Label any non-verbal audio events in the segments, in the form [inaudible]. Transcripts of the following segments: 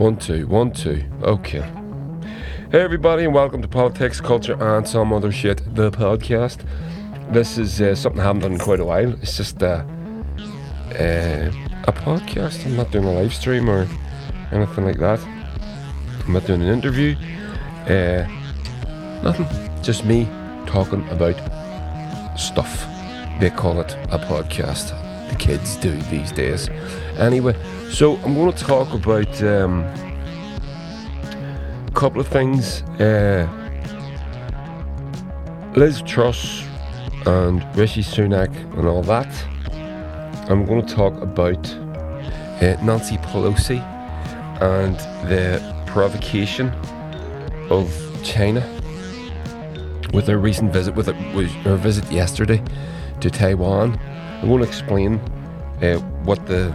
One, two, one, two. Okay. Hey, everybody, and welcome to Politics, Culture, and Some Other Shit, the podcast. This is uh, something I haven't done in quite a while. It's just uh, uh, a podcast. I'm not doing a live stream or anything like that. I'm not doing an interview. Uh, nothing. Just me talking about stuff. They call it a podcast. The kids do these days. Anyway, so I'm going to talk about um, a couple of things. Uh, Liz Truss and Rishi Sunak and all that. I'm going to talk about uh, Nancy Pelosi and the provocation of China with her recent visit, with her visit yesterday to Taiwan. I'm going explain uh, what the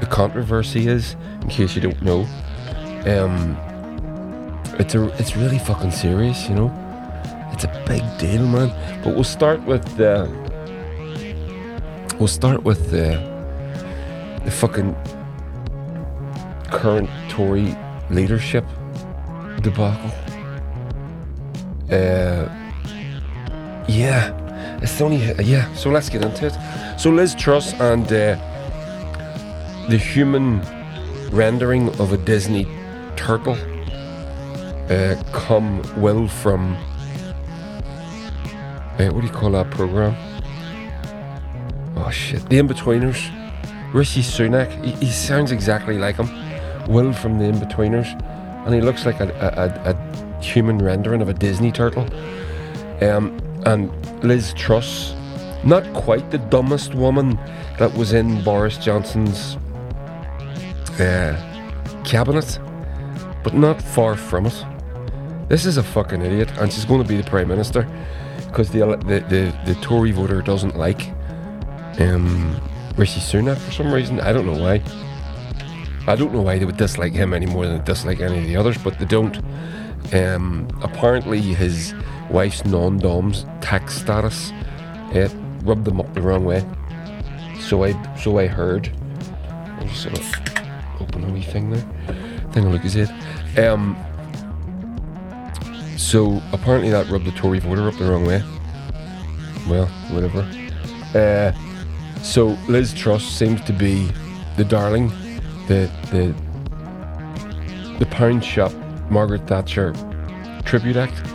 the controversy is, in case you don't know. Um, it's a it's really fucking serious, you know. It's a big deal, man. But we'll start with the. We'll start with the the fucking current Tory leadership debacle. Uh, yeah, it's only yeah. So let's get into it. So Liz Truss and uh, the human rendering of a Disney turtle uh, come well from uh, what do you call that program? Oh shit, The Inbetweeners. Rishi Sunak. He, he sounds exactly like him. Will from The Inbetweeners, and he looks like a, a, a human rendering of a Disney turtle. Um, and Liz Truss, not quite the dumbest woman that was in Boris Johnson's uh, cabinet, but not far from it. This is a fucking idiot, and she's going to be the prime minister because the, the the the Tory voter doesn't like um, Rishi Sunak for some reason. I don't know why. I don't know why they would dislike him any more than they dislike any of the others, but they don't. Um, apparently, his wife's non-dom's tax status it rubbed them up the wrong way. So I so I heard. I'm just sort of open a wee thing there. Thing look is it. Um, so apparently that rubbed the Tory voter up the wrong way. Well, whatever. Uh, so Liz Truss seems to be the darling, the the the pound shop Margaret Thatcher tribute act.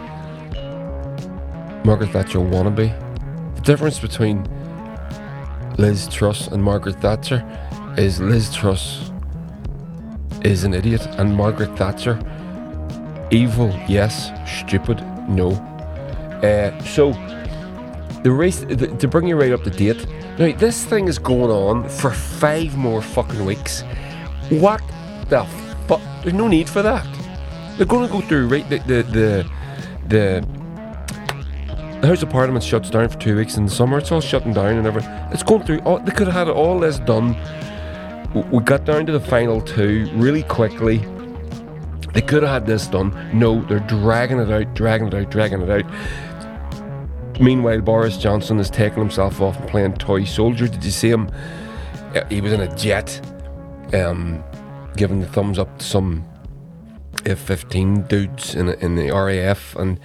Margaret Thatcher wannabe. The difference between Liz Truss and Margaret Thatcher is Liz Truss is an idiot and Margaret Thatcher evil yes stupid no. Uh, so the race the, to bring you right up to date now this thing is going on for five more fucking weeks. What the fuck there's no need for that. They're going to go through right the the the, the the House of Parliament shuts down for two weeks in the summer. It's all shutting down and everything. It's going through. All, they could have had all this done. We got down to the final two really quickly. They could have had this done. No, they're dragging it out, dragging it out, dragging it out. Meanwhile, Boris Johnson is taking himself off and playing toy soldier. Did you see him? Uh, he was in a jet, um, giving the thumbs up to some F-15 dudes in in the RAF, and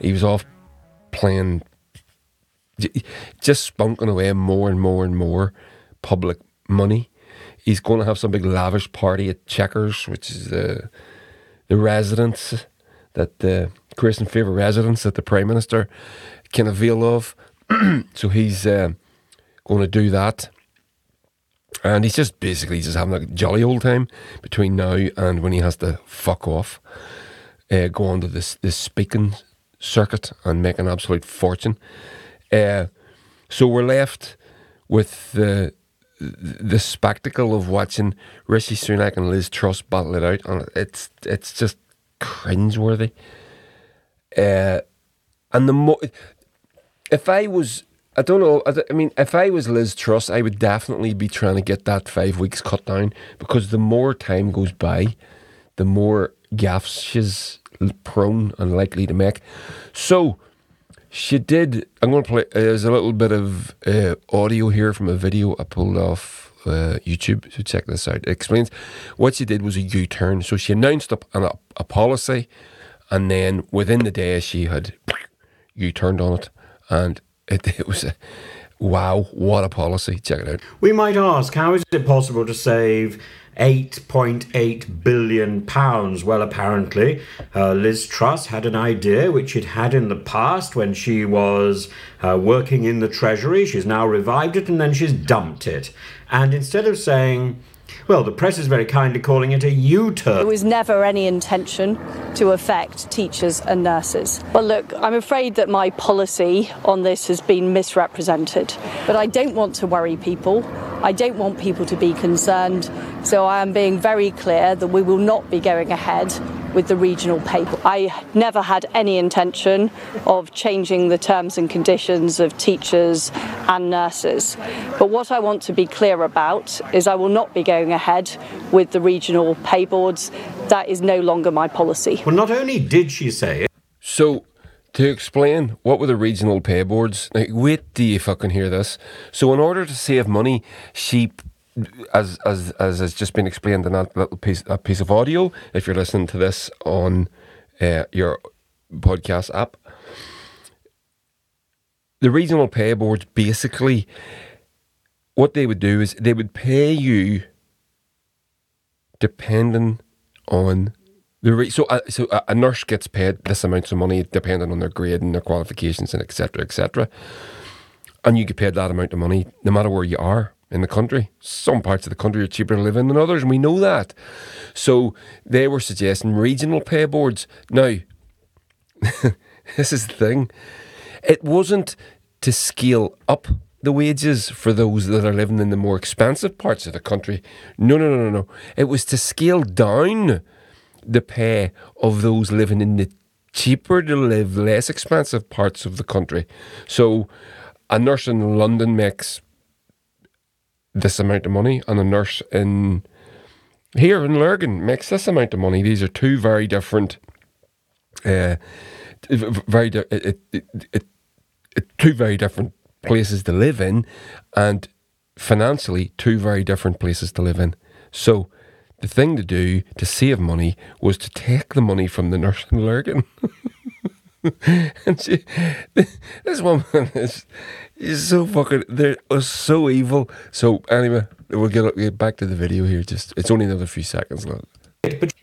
he was off playing, just spunking away more and more and more public money. He's going to have some big lavish party at Chequers, which is the the residence that the grace and favour residence that the Prime Minister can avail of. [clears throat] so he's uh, going to do that. And he's just basically just having a jolly old time between now and when he has to fuck off, uh, go on to this, this speaking circuit and make an absolute fortune. Uh, so we're left with the the spectacle of watching Rishi Sunak and Liz Truss battle it out, and it's it's just cringeworthy. Uh, and the more, if I was, I don't know, I, I mean, if I was Liz Truss, I would definitely be trying to get that five weeks cut down because the more time goes by, the more gaffes she's prone and likely to make. So she did. I'm going to play. Uh, there's a little bit of uh, audio here from a video I pulled off uh, YouTube. So check this out. It explains what she did was a U turn. So she announced a, a, policy, and then within the day she had [sniffs] U turned on it, and it, [laughs] it was a wow, what a policy! Check it out. We might ask, how is it possible to save 8.8 billion pounds. Well, apparently, uh, Liz Truss had an idea which she'd had in the past when she was uh, working in the Treasury. She's now revived it and then she's dumped it. And instead of saying, well, the press is very kindly calling it a U turn. There was never any intention to affect teachers and nurses. Well, look, I'm afraid that my policy on this has been misrepresented, but I don't want to worry people. I don't want people to be concerned, so I am being very clear that we will not be going ahead with the regional paper. I never had any intention of changing the terms and conditions of teachers and nurses. But what I want to be clear about is I will not be going ahead with the regional pay boards. That is no longer my policy. Well, not only did she say it. So, to explain what were the regional pay boards, like, wait do you fucking hear this. So, in order to save money, she as as as has just been explained in that little piece that piece of audio, if you're listening to this on uh, your podcast app, the regional pay boards basically what they would do is they would pay you depending on the re- so uh, so a, a nurse gets paid this amount of money depending on their grade and their qualifications and etc etc and you get paid that amount of money no matter where you are in the country. Some parts of the country are cheaper to live in than others, and we know that. So they were suggesting regional pay boards. Now, [laughs] this is the thing. It wasn't to scale up the wages for those that are living in the more expensive parts of the country. No, no, no, no, no. It was to scale down the pay of those living in the cheaper to live, less expensive parts of the country. So a nurse in London makes this amount of money, and a nurse in here in Lurgan makes this amount of money. These are two very different, uh, very di- it, it, it, two very different places to live in, and financially two very different places to live in. So the thing to do to save money was to take the money from the nurse in Lurgan. [laughs] and she, this woman is, is so fucking, they're so evil. So anyway, we'll get, get back to the video here. Just It's only another few seconds left. But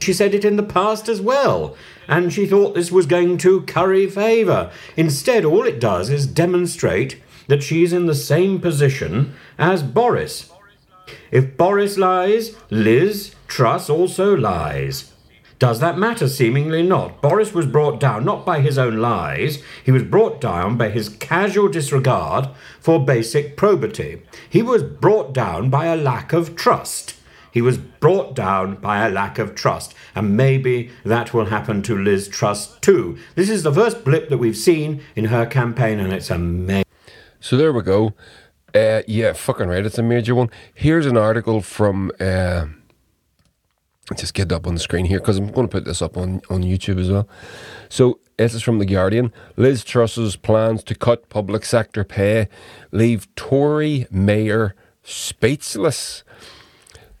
she said it in the past as well, and she thought this was going to curry favour. Instead, all it does is demonstrate that she's in the same position as Boris. If Boris lies, Liz Truss also lies. Does that matter? Seemingly not. Boris was brought down not by his own lies, he was brought down by his casual disregard for basic probity. He was brought down by a lack of trust. He was brought down by a lack of trust, and maybe that will happen to Liz Truss too. This is the first blip that we've seen in her campaign, and it's amazing. So there we go. Uh, yeah, fucking right. It's a major one. Here's an article from. Uh, just get up on the screen here because I'm going to put this up on, on YouTube as well. So this is from The Guardian. Liz Truss's plans to cut public sector pay leave Tory mayor speechless.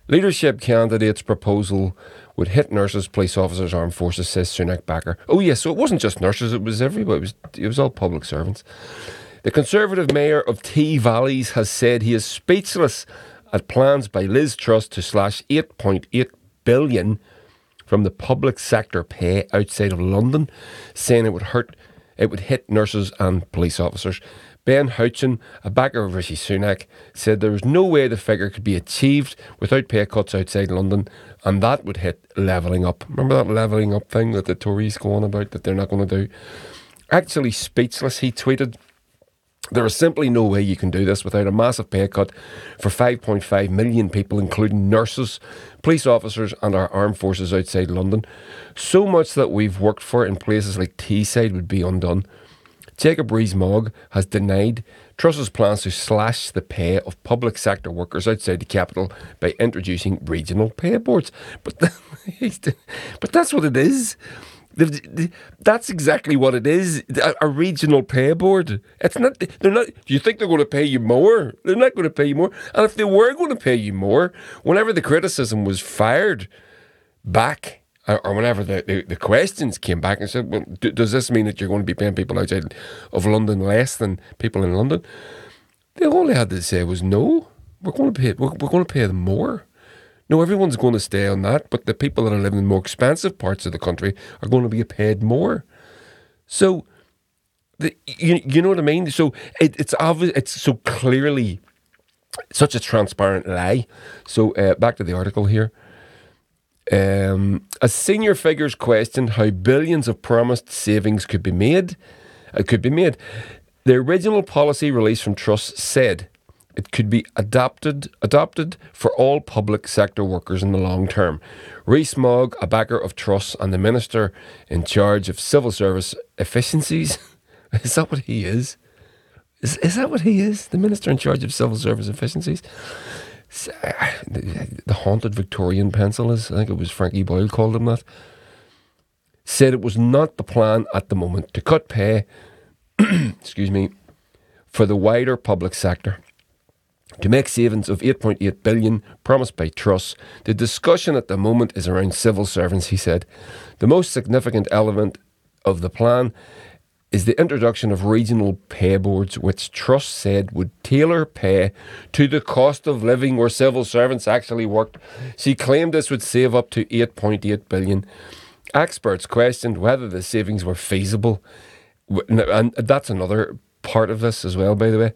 Leadership candidates' proposal would hit nurses, police officers, armed forces, says Sunak backer. Oh yes, so it wasn't just nurses; it was everybody. It was it was all public servants. The Conservative mayor of Tees Valley has said he is speechless at plans by Liz Truss to slash 8.8 billion from the public sector pay outside of London, saying it would hurt, it would hit nurses and police officers. Ben Houchen, a backer of Rishi Sunak, said there was no way the figure could be achieved without pay cuts outside London, and that would hit levelling up. Remember that levelling up thing that the Tories go on about that they're not going to do? Actually, speechless, he tweeted. There is simply no way you can do this without a massive pay cut for 5.5 million people, including nurses, police officers, and our armed forces outside London. So much that we've worked for in places like Teesside would be undone. Jacob Rees-Mogg has denied Truss's plans to slash the pay of public sector workers outside the capital by introducing regional pay boards. But, [laughs] but that's what it is. That's exactly what it is. A, regional pay board. It's not. They're not. Do you think they're going to pay you more? They're not going to pay you more. And if they were going to pay you more, whenever the criticism was fired back, or whenever the, the, the questions came back and said, "Well, do, does this mean that you're going to be paying people outside of London less than people in London?" They only had to say was no. We're going to pay. We're, we're going to pay them more. No, everyone's going to stay on that, but the people that are living in more expensive parts of the country are going to be paid more. So, the, you, you know what I mean? So it, it's obvious. It's so clearly such a transparent lie. So uh, back to the article here. Um, as senior figures questioned how billions of promised savings could be made, uh, could be made, the original policy release from Truss said it could be adopted adopted for all public sector workers in the long term. Rees-Mogg, a backer of Truss and the minister in charge of civil service efficiencies, [laughs] is that what he is? Is, is that what he is? The minister in charge of civil service efficiencies? Uh, the haunted Victorian pencil is, I think it was Frankie Boyle called him that. Said it was not the plan at the moment to cut pay, [clears throat] excuse me, for the wider public sector to make savings of 8.8 billion promised by Truss. The discussion at the moment is around civil servants, he said. The most significant element of the plan is the introduction of regional pay boards, which Truss said would tailor pay to the cost of living where civil servants actually worked. She claimed this would save up to 8.8 billion. Experts questioned whether the savings were feasible, and that's another part of this as well, by the way.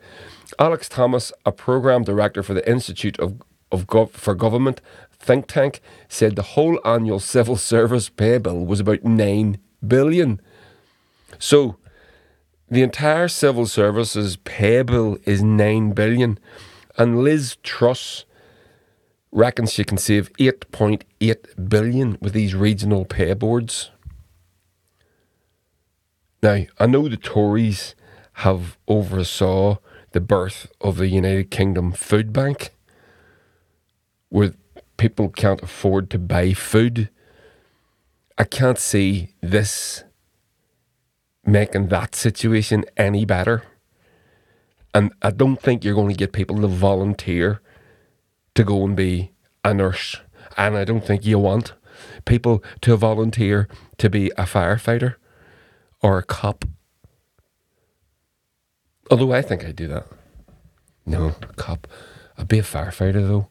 Alex Thomas, a program director for the Institute of, of Gov- for Government think tank, said the whole annual civil service pay bill was about 9 billion. So, the entire civil services pay bill is 9 billion and Liz Truss reckons she can save 8.8 billion with these regional pay boards. Now, I know the Tories have oversaw the birth of the United Kingdom Food Bank, where people can't afford to buy food. I can't see this making that situation any better. And I don't think you're going to get people to volunteer to go and be a nurse. And I don't think you want people to volunteer to be a firefighter or a cop Although I think I'd do that. No, cop. I'd be a firefighter though.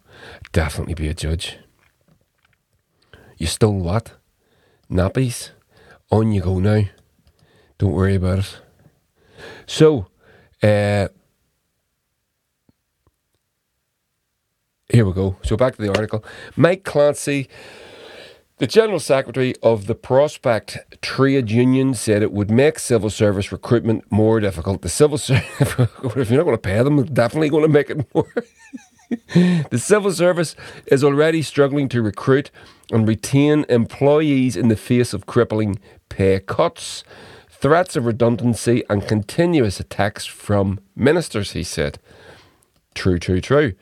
Definitely be a judge. You stole what? Nappies? On you go now. Don't worry about it. So, uh, here we go. So back to the article. Mike Clancy the General Secretary of the Prospect Trade Union said it would make civil service recruitment more difficult. The civil [laughs] service, if you're not going to pay them, definitely going to make it more. [laughs] the civil service is already struggling to recruit and retain employees in the face of crippling pay cuts, threats of redundancy, and continuous attacks from ministers, he said. True, true, true.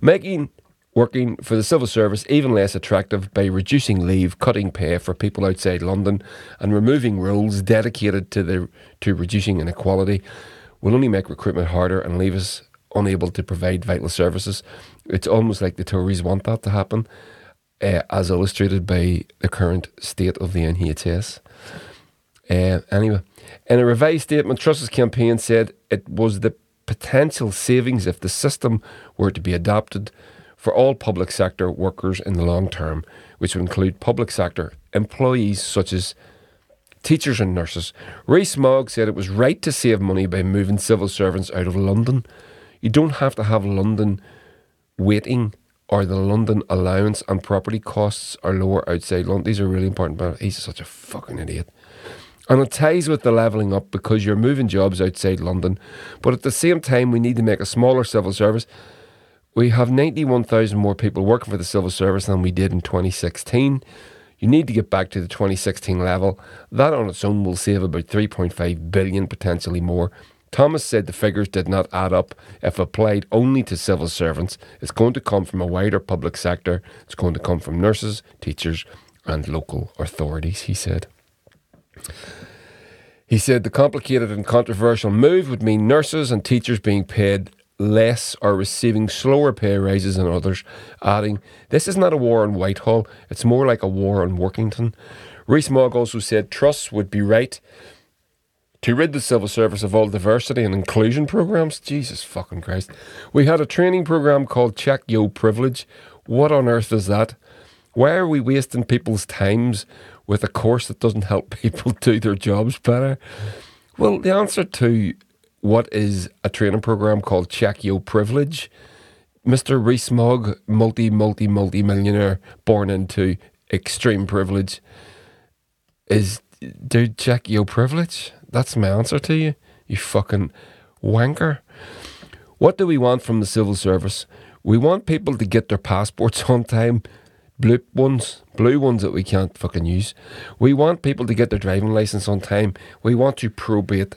Making working for the civil service even less attractive by reducing leave, cutting pay for people outside London, and removing rules dedicated to the to reducing inequality will only make recruitment harder and leave us unable to provide vital services. It's almost like the Tories want that to happen, uh, as illustrated by the current state of the NHS. Uh, anyway, in a revised statement, Truss's campaign said it was the potential savings if the system were to be adopted for all public sector workers in the long term, which would include public sector employees such as teachers and nurses. Rees-Mogg said it was right to save money by moving civil servants out of London. You don't have to have London weighting or the London allowance and property costs are lower outside London. These are really important, but he's such a fucking idiot. And it ties with the levelling up because you're moving jobs outside London. But at the same time, we need to make a smaller civil service we have 91,000 more people working for the civil service than we did in 2016. You need to get back to the 2016 level. That on its own will save about 3.5 billion, potentially more. Thomas said the figures did not add up if applied only to civil servants. It's going to come from a wider public sector. It's going to come from nurses, teachers, and local authorities, he said. He said the complicated and controversial move would mean nurses and teachers being paid less or receiving slower pay raises than others, adding, This is not a war on Whitehall, it's more like a war on Workington. Rees-Mogg also said Truss would be right to rid the civil service of all diversity and inclusion programs. Jesus fucking Christ. We had a training program called Check Yo Privilege. What on earth is that? Why are we wasting people's times with a course that doesn't help [laughs] people do their jobs better? Well, the answer to what is a training program called Check Your Privilege, Mr. Rees-Mogg, multi, multi, multi millionaire, born into extreme privilege, is dude, check your privilege. That's my answer to you, you fucking wanker. What do we want from the civil service? We want people to get their passports [laughs] on time blue ones, blue ones that we can't fucking use. We want people to get their driving license on time. We want to probate.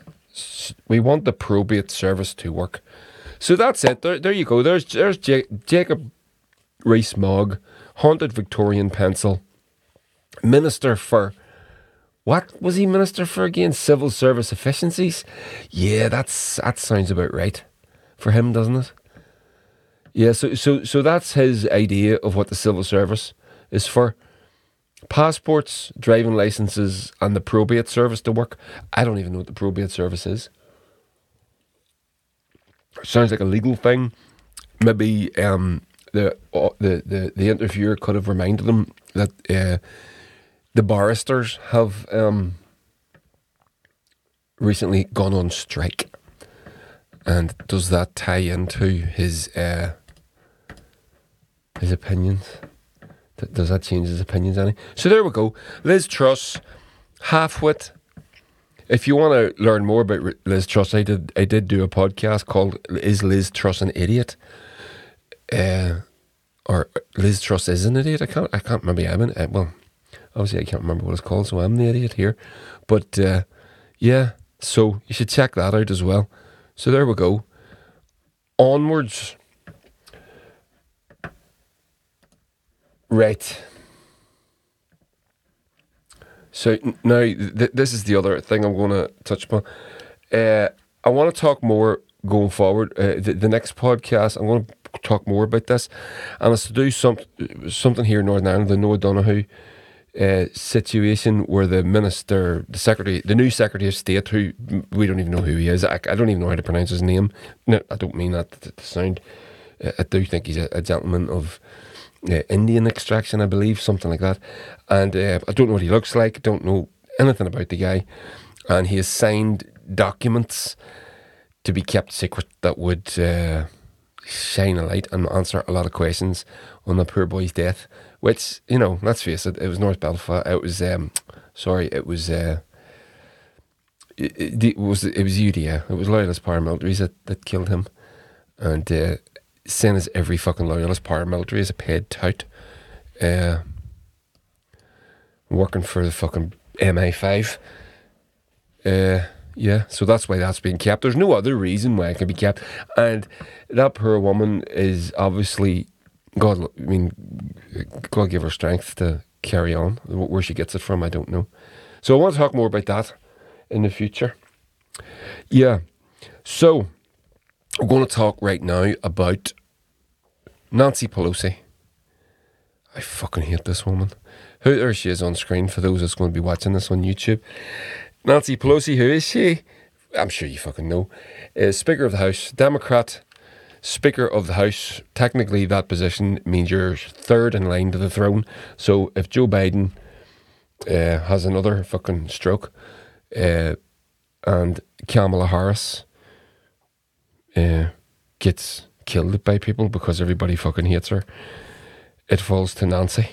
We want the probate service to work. So that's it. There, there you go. There's there's J- Jacob Rees-Mogg, haunted Victorian pencil, minister for. What was he minister for again? Civil service efficiencies. Yeah, that's that sounds about right for him, doesn't it? Yeah, so so so that's his idea of what the civil service is for. Passports, driving licenses, and the probate service to work. I don't even know what the probate service is. Sounds like a legal thing. Maybe um, the, uh, the the the interviewer could have reminded them that uh, the barristers have um, recently gone on strike, and does that tie into his? Uh, his opinions. Does that change his opinions any? So there we go. Liz Truss, half-wit. If you want to learn more about Liz Truss, I did I did do a podcast called "Is Liz Truss an Idiot?" Uh, or Liz Truss is an idiot. I can't I can't remember. I'm an uh, well, obviously I can't remember what it's called, so I'm the idiot here. But uh, yeah, so you should check that out as well. So there we go. Onwards Right. So now th- this is the other thing I'm going to touch upon. Uh, I want to talk more going forward. Uh, the, the, next podcast, I'm going to talk more about this, and it's to do some something here in Northern Ireland, the Noah Donohoe uh, situation, where the minister, the secretary, the new secretary of state, who we don't even know who he is. I, I don't even know how to pronounce his name. No, I don't mean that to, to sound. Uh, I do think he's a, a gentleman of uh, Indian extraction, I believe, something like that. And uh, I don't know what he looks like, don't know anything about the guy. And he has signed documents to be kept secret that would uh, shine a light and answer a lot of questions on the poor boy's death. Which, you know, let's face it, it was North Belfast. It was, um, sorry, it was. Uh, it, it, was it was UDA. It was loyalist paramilitaries that, that killed him, and uh, same as every fucking loyalist paramilitary is a paid tout. Uh, working for the fucking MI5. Uh, yeah, so that's why that's being kept. There's no other reason why it can be kept. And that poor woman is obviously, God, I mean, God give her strength to carry on. Where she gets it from, I don't know. So I want to talk more about that in the future. Yeah, so we're going to talk right now about Nancy Pelosi. I fucking hate this woman. Who there she is on screen for those that's going to be watching this on YouTube. Nancy Pelosi, who is she? I'm sure you fucking know. Is Speaker of the House, Democrat, Speaker of the House. Technically, that position means you're third in line to the throne. So if Joe Biden uh, has another fucking stroke, uh, and Kamala Harris uh, gets killed by people because everybody fucking hates her, it falls to Nancy,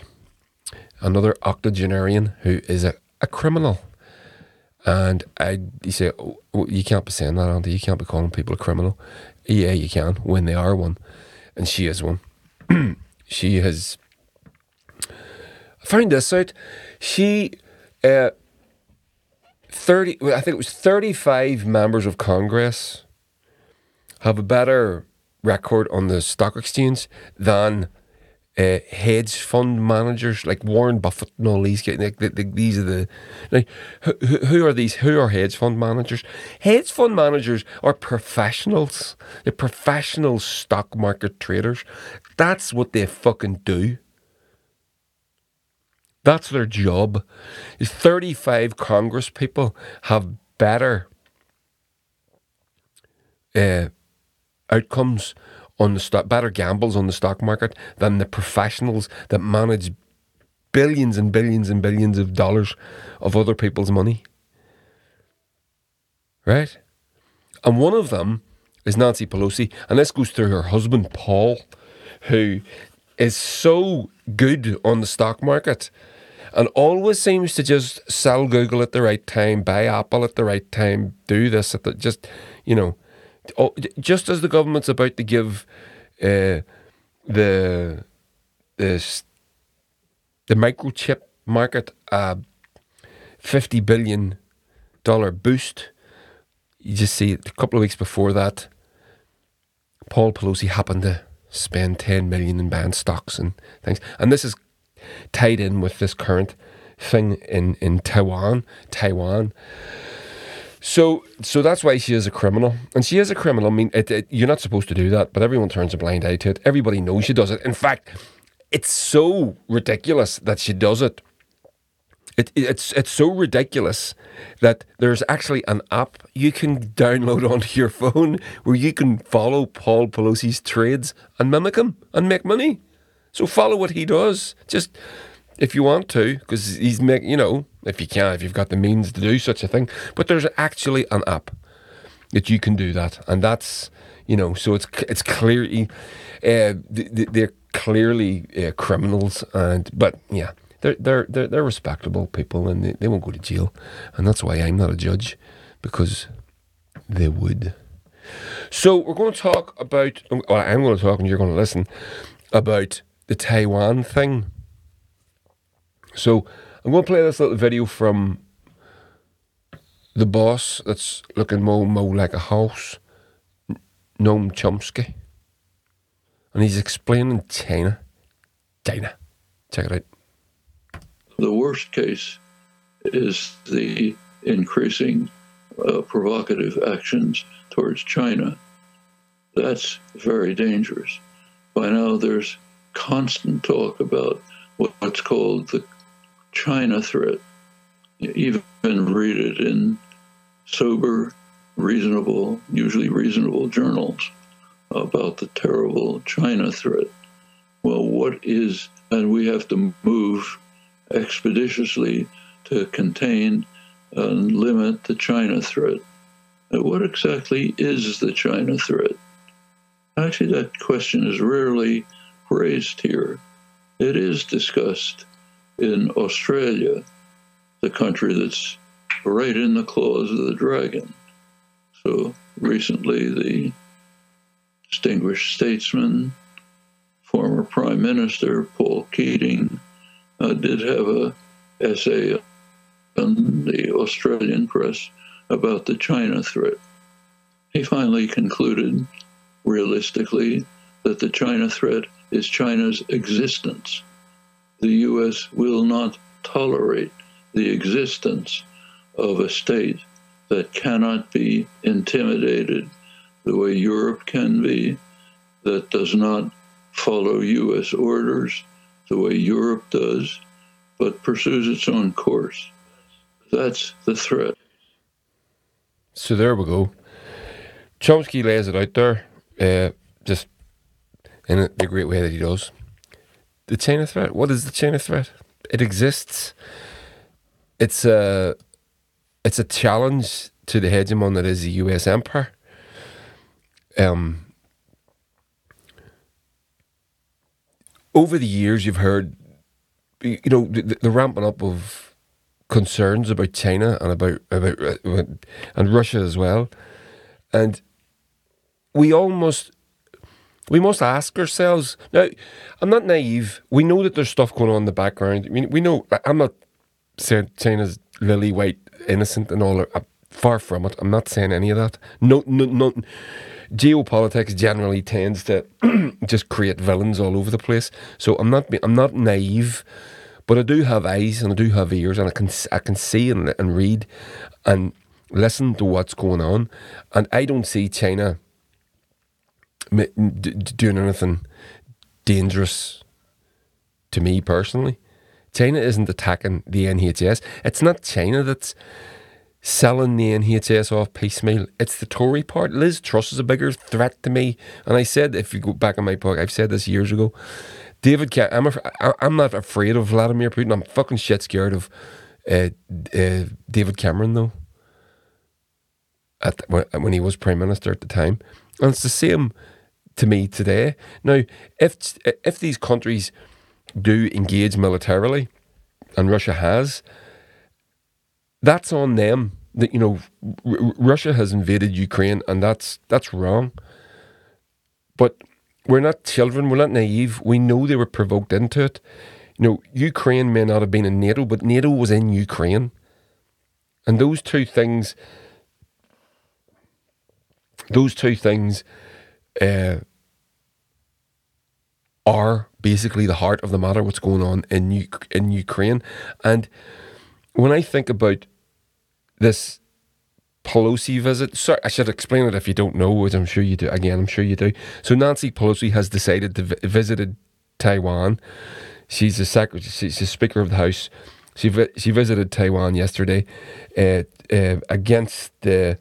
another octogenarian who is a, a criminal. And I, you say, oh, you can't be saying that, Andy. You can't be calling people a criminal. Yeah, you can when they are one, and she is one. [clears throat] she has. I found this out. She, uh, thirty. I think it was thirty-five members of Congress have a better record on the stock exchange than uh, hedge fund managers like Warren Buffett and all these. Like, the, these are the like who, who are these? Who are hedge fund managers? Hedge fund managers are professionals. They're professional stock market traders. That's what they fucking do. That's their job. Thirty-five Congress people have better uh, outcomes on the stock, better gambles on the stock market than the professionals that manage billions and billions and billions of dollars of other people's money. Right? And one of them is Nancy Pelosi, and this goes through her husband, Paul, who is so good on the stock market and always seems to just sell Google at the right time, buy Apple at the right time, do this at the just, you know, oh, just as the government's about to give uh, the the the microchip market a fifty billion dollar boost, you just see a couple of weeks before that, Paul Pelosi happened to spend ten million in buying stocks and things, and this is tied in with this current thing in in Taiwan, Taiwan. So, so that's why she is a criminal, and she is a criminal. I mean, it, it, you're not supposed to do that, but everyone turns a blind eye to it. Everybody knows she does it. In fact, it's so ridiculous that she does it. It, it's it's so ridiculous that there's actually an app you can download [laughs] onto your phone where you can follow Paul Pelosi's trades and mimic him and make money. So follow what he does. Just if you want to, because he's making, you know, if you can, if you've got the means to do such a thing. But there's actually an app that you can do that, and that's, you know, so it's it's clearly, uh, they're clearly uh, criminals, and but yeah, they're they're they're, they're respectable people, and they, they won't go to jail, and that's why I'm not a judge, because they would. So we're going to talk about. Well, I'm going to talk, and you're going to listen about the Taiwan thing so I'm going to play this little video from the boss that's looking more and more like a house, Noam Chomsky, and he's explaining China. China, check it out. The worst case is the increasing uh, provocative actions towards China. That's very dangerous. By now, there's constant talk about what's called the China threat. Even read it in sober, reasonable, usually reasonable journals about the terrible China threat. Well, what is, and we have to move expeditiously to contain and limit the China threat. What exactly is the China threat? Actually, that question is rarely raised here. It is discussed in Australia, the country that's right in the claws of the dragon. So recently, the distinguished statesman, former Prime Minister Paul Keating, uh, did have a essay in the Australian press about the China threat. He finally concluded, realistically, that the China threat is China's existence the U.S. will not tolerate the existence of a state that cannot be intimidated the way Europe can be, that does not follow U.S. orders the way Europe does, but pursues its own course. That's the threat. So there we go. Chomsky lays it out there, uh, just in the great way that he does the China threat. What is the China threat? It exists. It's a it's a challenge to the hegemon that is the U.S. empire. Um, over the years, you've heard, you know, the, the ramping up of concerns about China and about about uh, and Russia as well, and we almost we must ask ourselves now. I'm not naive. We know that there's stuff going on in the background. I mean, we know. I'm not saying China's lily white innocent and all. Far from it. I'm not saying any of that. No, no, no. geopolitics generally tends to [clears throat] just create villains all over the place. So I'm not I'm not naive, but I do have eyes and I do have ears and I can I can see and, and read and listen to what's going on, and I don't see China doing anything dangerous to me personally. China isn't attacking the NHS. It's not China that's selling the NHS off piecemeal. It's the Tory part. Liz Truss is a bigger threat to me. And I said, if you go back on my book, I've said this years ago. David, I'm af- I'm not afraid of Vladimir Putin. I'm fucking shit scared of uh, uh, David Cameron though. At the, when he was prime minister at the time, and it's the same to me today. Now, if if these countries do engage militarily, and Russia has, that's on them. That you know, R- Russia has invaded Ukraine, and that's that's wrong. But we're not children. We're not naive. We know they were provoked into it. You know, Ukraine may not have been in NATO, but NATO was in Ukraine, and those two things, those two things, uh, are basically the heart of the matter. What's going on in U- in Ukraine, and when I think about this Pelosi visit. Sorry, I should explain it if you don't know, which I'm sure you do. Again, I'm sure you do. So Nancy Pelosi has decided to vi- visited Taiwan. She's the secretary. She's the Speaker of the House. She vi- she visited Taiwan yesterday, uh, uh, against the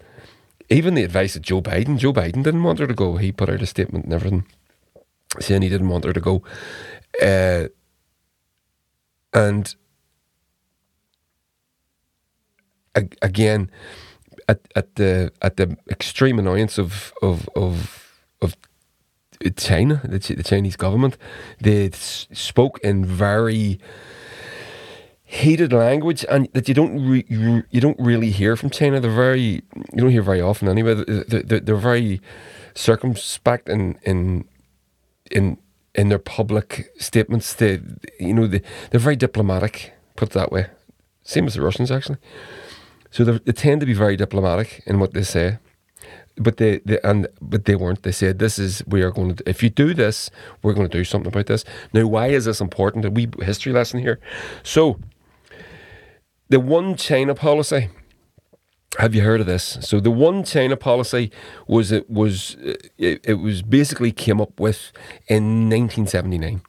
even the advice of Joe Biden. Joe Biden didn't want her to go. He put out a statement and everything, saying he didn't want her to go. Uh, and again, at, at the at the extreme annoyance of of of of China, the, the Chinese government, they spoke in very heated language, and that you don't re, you, you don't really hear from China. They're very you don't hear very often anyway. They're, they're, they're very circumspect in in in in their public statements. They you know they they're very diplomatic. Put it that way. Same as the Russians actually. So they tend to be very diplomatic in what they say, but they, they and but they weren't. They said this is we are going to if you do this, we're going to do something about this. Now, why is this important? A wee history lesson here. So, the one China policy. Have you heard of this? So the one China policy was it was it, it was basically came up with in 1979.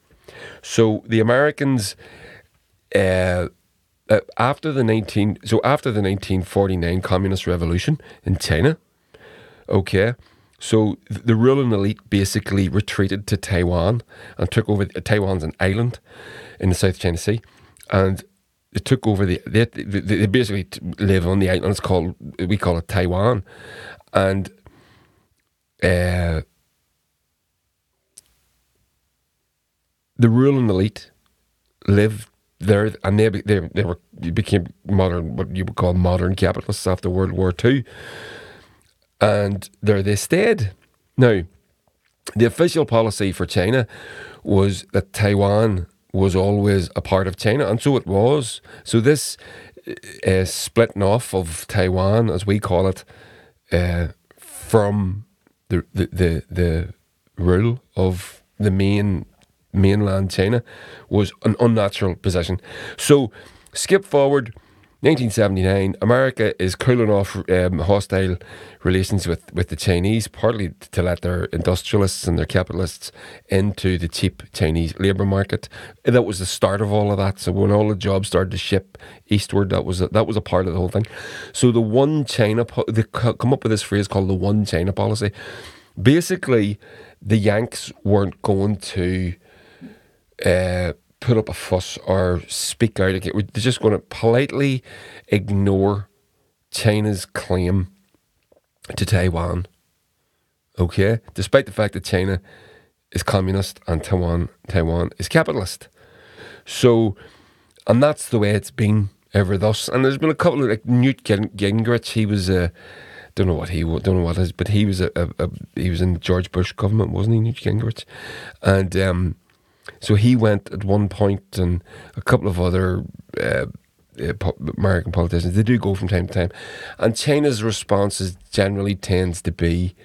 So the Americans. Uh, uh, after the 19 so after the 1949 communist revolution in China okay so the ruling elite basically retreated to Taiwan and took over uh, Taiwan's an island in the South China Sea and they took over the they, they, they basically live on the island. It's called we call it Taiwan. And uh, the ruling elite lived there, and they they they were became modern, what you would call modern capitalists after World War Two, and there they stayed. Now, the official policy for China was that Taiwan was always a part of China, and so it was. So this uh, splitting off of Taiwan, as we call it, uh, from the, the the the rule of the main mainland China was an unnatural position. So, skip forward. 1979, America is cooling off um, hostile relations with, with the Chinese, partly to let their industrialists and their capitalists into the cheap Chinese labour market. That was the start of all of that. So when all the jobs started to ship eastward, that was a, that was a part of the whole thing. So the one China, they come up with this phrase called the one China policy. Basically, the Yanks weren't going to uh, put up a fuss or speak out again. They're just going to politely ignore China's claim to Taiwan. Okay, despite the fact that China is communist and Taiwan Taiwan is capitalist. So, and that's the way it's been ever thus. And there's been a couple of like Newt Gingrich. He was a don't know what he don't know what is, but he was a, a, a he was in the George Bush government, wasn't he, Newt Gingrich? And um, so he went at one point, and a couple of other uh, uh, American politicians. They do go from time to time, and China's response is generally tends to be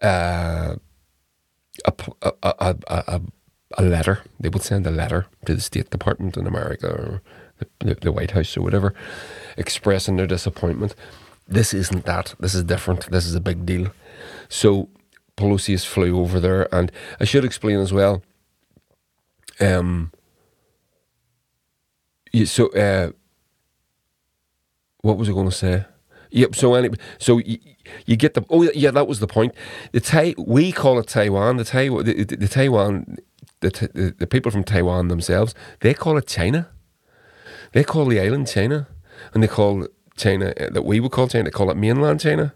uh, a, a, a, a, a letter. They would send a letter to the State Department in America or the, the White House or whatever, expressing their disappointment. This isn't that. This is different. This is a big deal. So Pelosi flew over there, and I should explain as well. Um. yeah, So, uh, what was I going to say? Yep. So anyway, so you, you get the oh yeah, that was the point. The Tai we call it Taiwan. The Taiwan the, the, the Taiwan the, the the people from Taiwan themselves they call it China. They call the island China, and they call China that we would call China. They call it mainland China.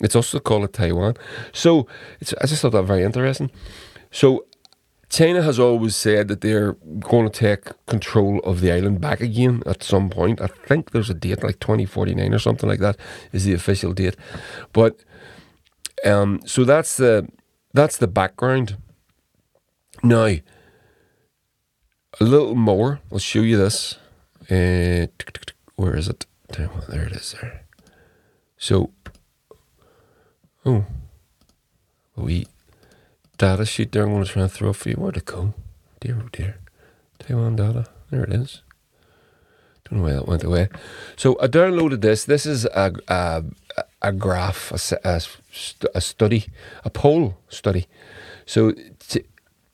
It's also called Taiwan. So it's I just thought that very interesting. So China has always said that they're going to take control of the island back again at some point. I think there's a date like 2049 or something like that is the official date. But um, so that's the that's the background. Now, a little more. I'll show you this. Uh, where is it? There it is. There. So, oh, we data sheet there I'm going to try and throw for you. Where'd it go? Dear, oh dear. Taiwan data. There it is. Don't know why that went away. So I downloaded this. This is a, a, a graph, a, a, a study, a poll study. So t-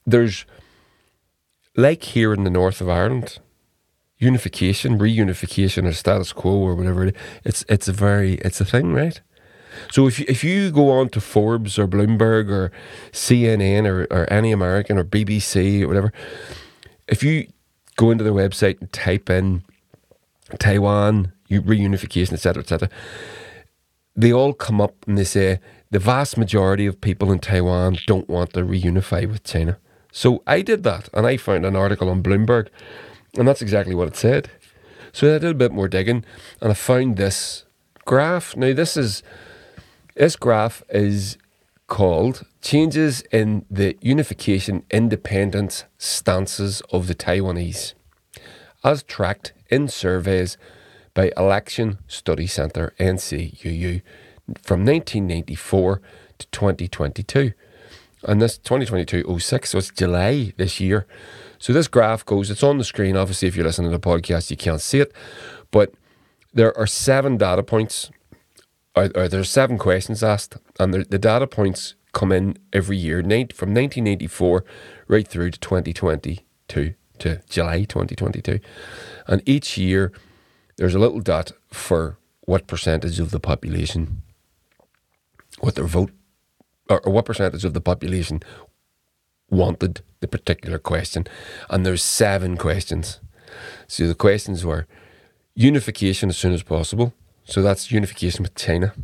there's, like here in the north of Ireland, unification, reunification, or status quo, or whatever it is, it's, it's a very, it's a thing, right? So if you, if you go on to Forbes or Bloomberg or CNN or, or any American or BBC or whatever, if you go into their website and type in Taiwan reunification, etc., etc., they all come up and they say the vast majority of people in Taiwan don't want to reunify with China. So I did that and I found an article on Bloomberg, and that's exactly what it said. So I did a bit more digging and I found this graph. Now, this is this graph is called Changes in the Unification Independence Stances of the Taiwanese, as tracked in surveys by Election Study Centre NCCU from 1994 to 2022. And this 2022 06, so it's July this year. So this graph goes, it's on the screen. Obviously, if you're listening to the podcast, you can't see it. But there are seven data points or, or there's seven questions asked, and the, the data points come in every year, from 1984 right through to 2022 to July 2022, and each year there's a little dot for what percentage of the population, what their vote, or, or what percentage of the population wanted the particular question, and there's seven questions. So the questions were unification as soon as possible so that's unification with China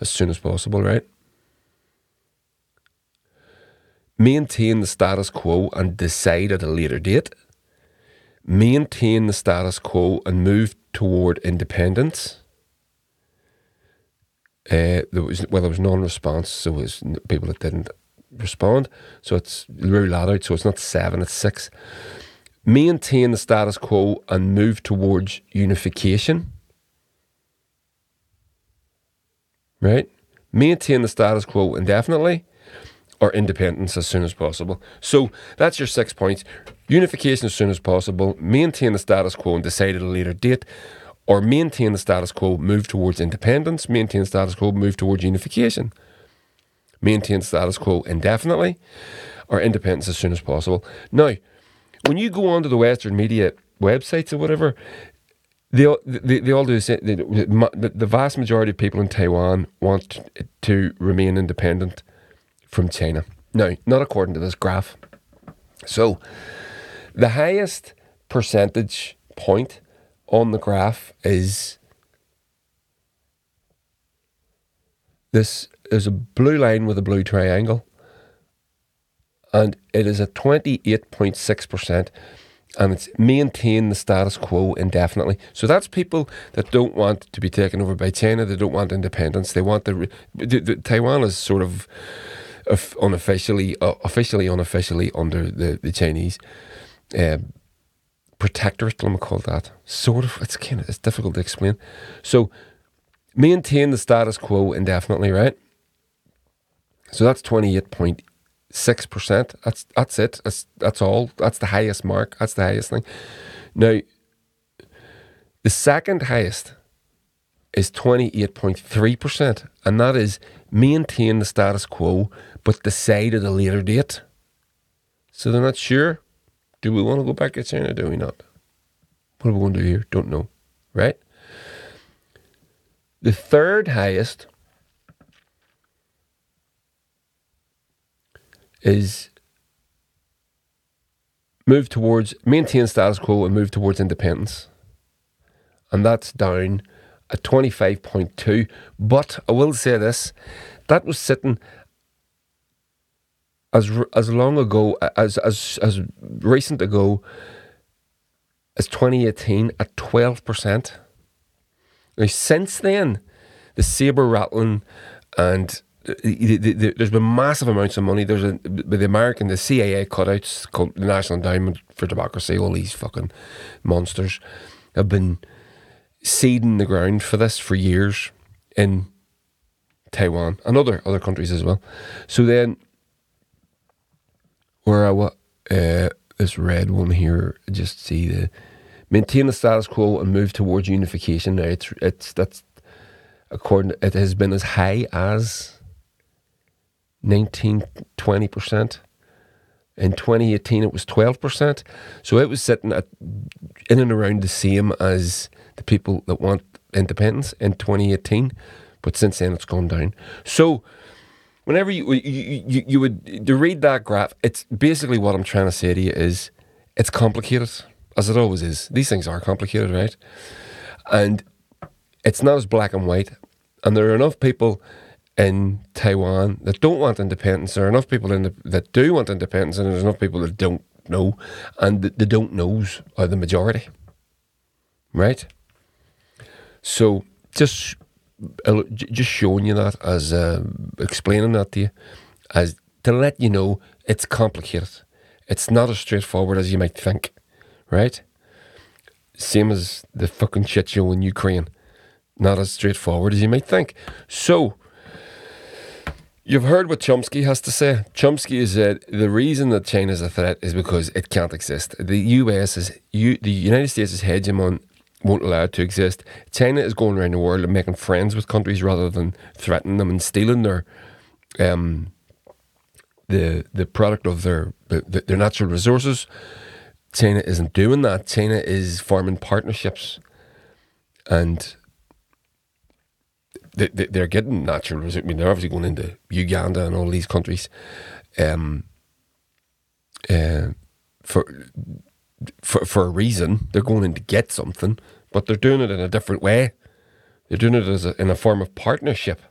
as soon as possible, right? Maintain the status quo and decide at a later date. Maintain the status quo and move toward independence. Uh, there was well, there was non-response, so it was people that didn't respond. So it's rule out. So it's not seven, it's six. Maintain the status quo and move towards unification. Right? Maintain the status quo indefinitely or independence as soon as possible. So that's your six points. Unification as soon as possible, maintain the status quo and decide at a later date, or maintain the status quo, move towards independence, maintain the status quo, move towards unification. Maintain status quo indefinitely, or independence as soon as possible. Now, when you go onto the Western media websites or whatever, all do the, the, the vast majority of people in Taiwan want to remain independent from China. No, not according to this graph. So, the highest percentage point on the graph is this is a blue line with a blue triangle, and it is at 28.6% and it's maintain the status quo indefinitely. So that's people that don't want to be taken over by China. They don't want independence. They want the, the, the Taiwan is sort of unofficially, uh, officially, unofficially under the the Chinese uh, protectorate. Let me call that sort of. It's kind of it's difficult to explain. So maintain the status quo indefinitely, right? So that's 28.6%. That's that's it. That's that's all. That's the highest mark. That's the highest thing. Now the second highest is 28.3%, and that is maintain the status quo but decide at a later date. So they're not sure. Do we want to go back to China? Do we not? What are we going to do here? Don't know. Right? The third highest is move towards maintain status quo and move towards independence. And that's down at 25.2. But I will say this that was sitting as as long ago as as as recent ago as 2018 at 12%. Now, since then, the saber rattling and there's been massive amounts of money. There's a the American, the CIA cutouts called the National Endowment for Democracy. All these fucking monsters have been seeding the ground for this for years in Taiwan and other other countries as well. So then, where I what uh, this red one here, just see the maintain the status quo and move towards unification. Now it's it's that's according it has been as high as 19 20%. In 2018, it was 12%. So it was sitting at in and around the same as the people that want independence in 2018. But since then, it's gone down. So whenever you, you, you, you would to read that graph, it's basically what I'm trying to say to you is it's complicated, as it always is. These things are complicated, right? And it's not as black and white. And there are enough people in Taiwan that don't want independence. There are enough people in the, that do want independence, and there's enough people that don't know, and the, the don't knows are the majority, right? So just uh, just showing you that as uh, explaining that to you, as to let you know it's complicated. It's not as straightforward as you might think, right? Same as the fucking shit show in Ukraine. Not as straightforward as you might think. So, You've heard what Chomsky has to say. Chomsky has said the reason that China is a threat is because it can't exist. The US is, you, the United States' is hegemon won't allow it to exist. China is going around the world and making friends with countries rather than threatening them and stealing their, um, the the product of their their natural resources. China isn't doing that. China is forming partnerships, and they, they, are getting natural resources. I mean, they're obviously going into Uganda and all these countries um, uh, for, for, for a reason. They're going in to get something, but they're doing it in a different way. They're doing it as a, in a form of partnership.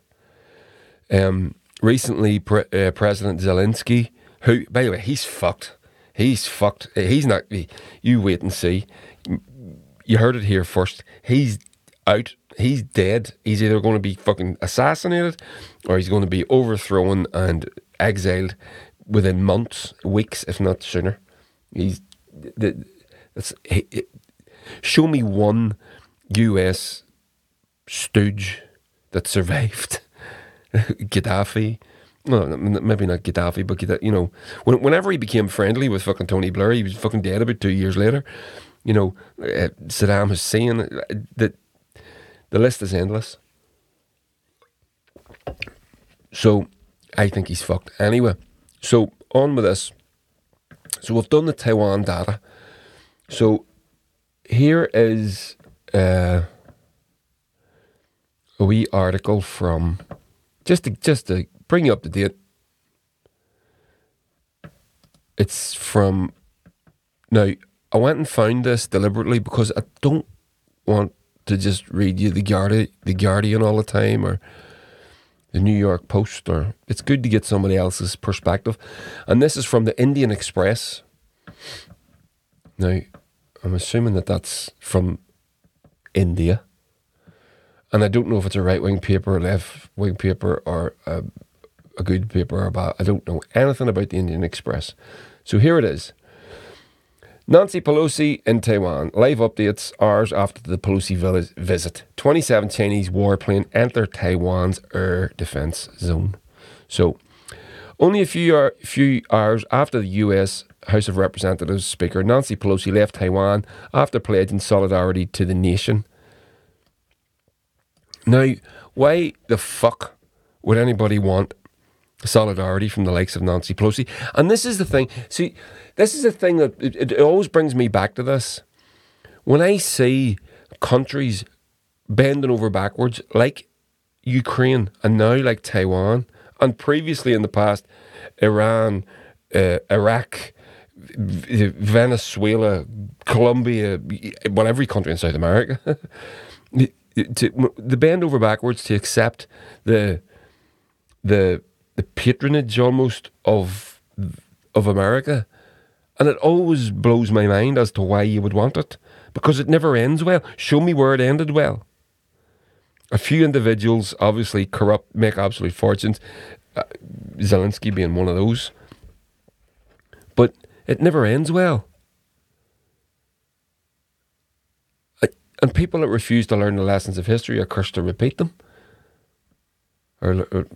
Um, recently, pre- uh, President Zelensky, who, by the way, he's fucked. He's fucked. He's not. You wait and see. You heard it here first. He's out he's dead. He's either going to be fucking assassinated or he's going to be overthrown and exiled within months, weeks, if not sooner. He's the, it, show me one US stooge that survived [laughs] Gaddafi. No, maybe not Gaddafi, but you know, whenever he became friendly with fucking Tony Blair, he was fucking dead about two years later. You know, uh, Saddam Hussein. Uh, that the list is endless. So I think he's fucked. Anyway, so on with this. So we've done the Taiwan data. So here is uh, a wee article from just to just to bring you up to date. It's from now. I went and found this deliberately because I don't want to just read you the Guardian, the Guardian all the time or the New York Post or it's good to get somebody else's perspective. And this is from the Indian Express. Now, I'm assuming that that's from India. And I don't know if it's a right wing paper, a left wing paper, or a, a good paper or bad. I don't know anything about the Indian Express. So here it is. Nancy Pelosi in Taiwan. Live updates hours after the Pelosi visit. 27 Chinese warplane enter Taiwan's air defense zone. So, Only a few, hour, few hours after the US House of Representatives Speaker Nancy Pelosi left Taiwan after pledging solidarity to the nation. Now, why the fuck would anybody want solidarity from the likes of Nancy Pelosi? And this is the thing. See, this is the thing that it, it always brings me back to this. When I see countries bending over backwards, like Ukraine and now like Taiwan, and previously in the past, Iran, uh, Iraq, Venezuela, Colombia, well, every country in South America, [laughs] to, the bend over backwards to accept the the the patronage almost of of America, and it always blows my mind as to why you would want it because it never ends well. Show me where it ended well. A few individuals obviously corrupt, make absolute fortunes. Uh, Zelensky being one of those. But it never ends well. And people that refuse to learn the lessons of history are cursed to repeat them. Or, or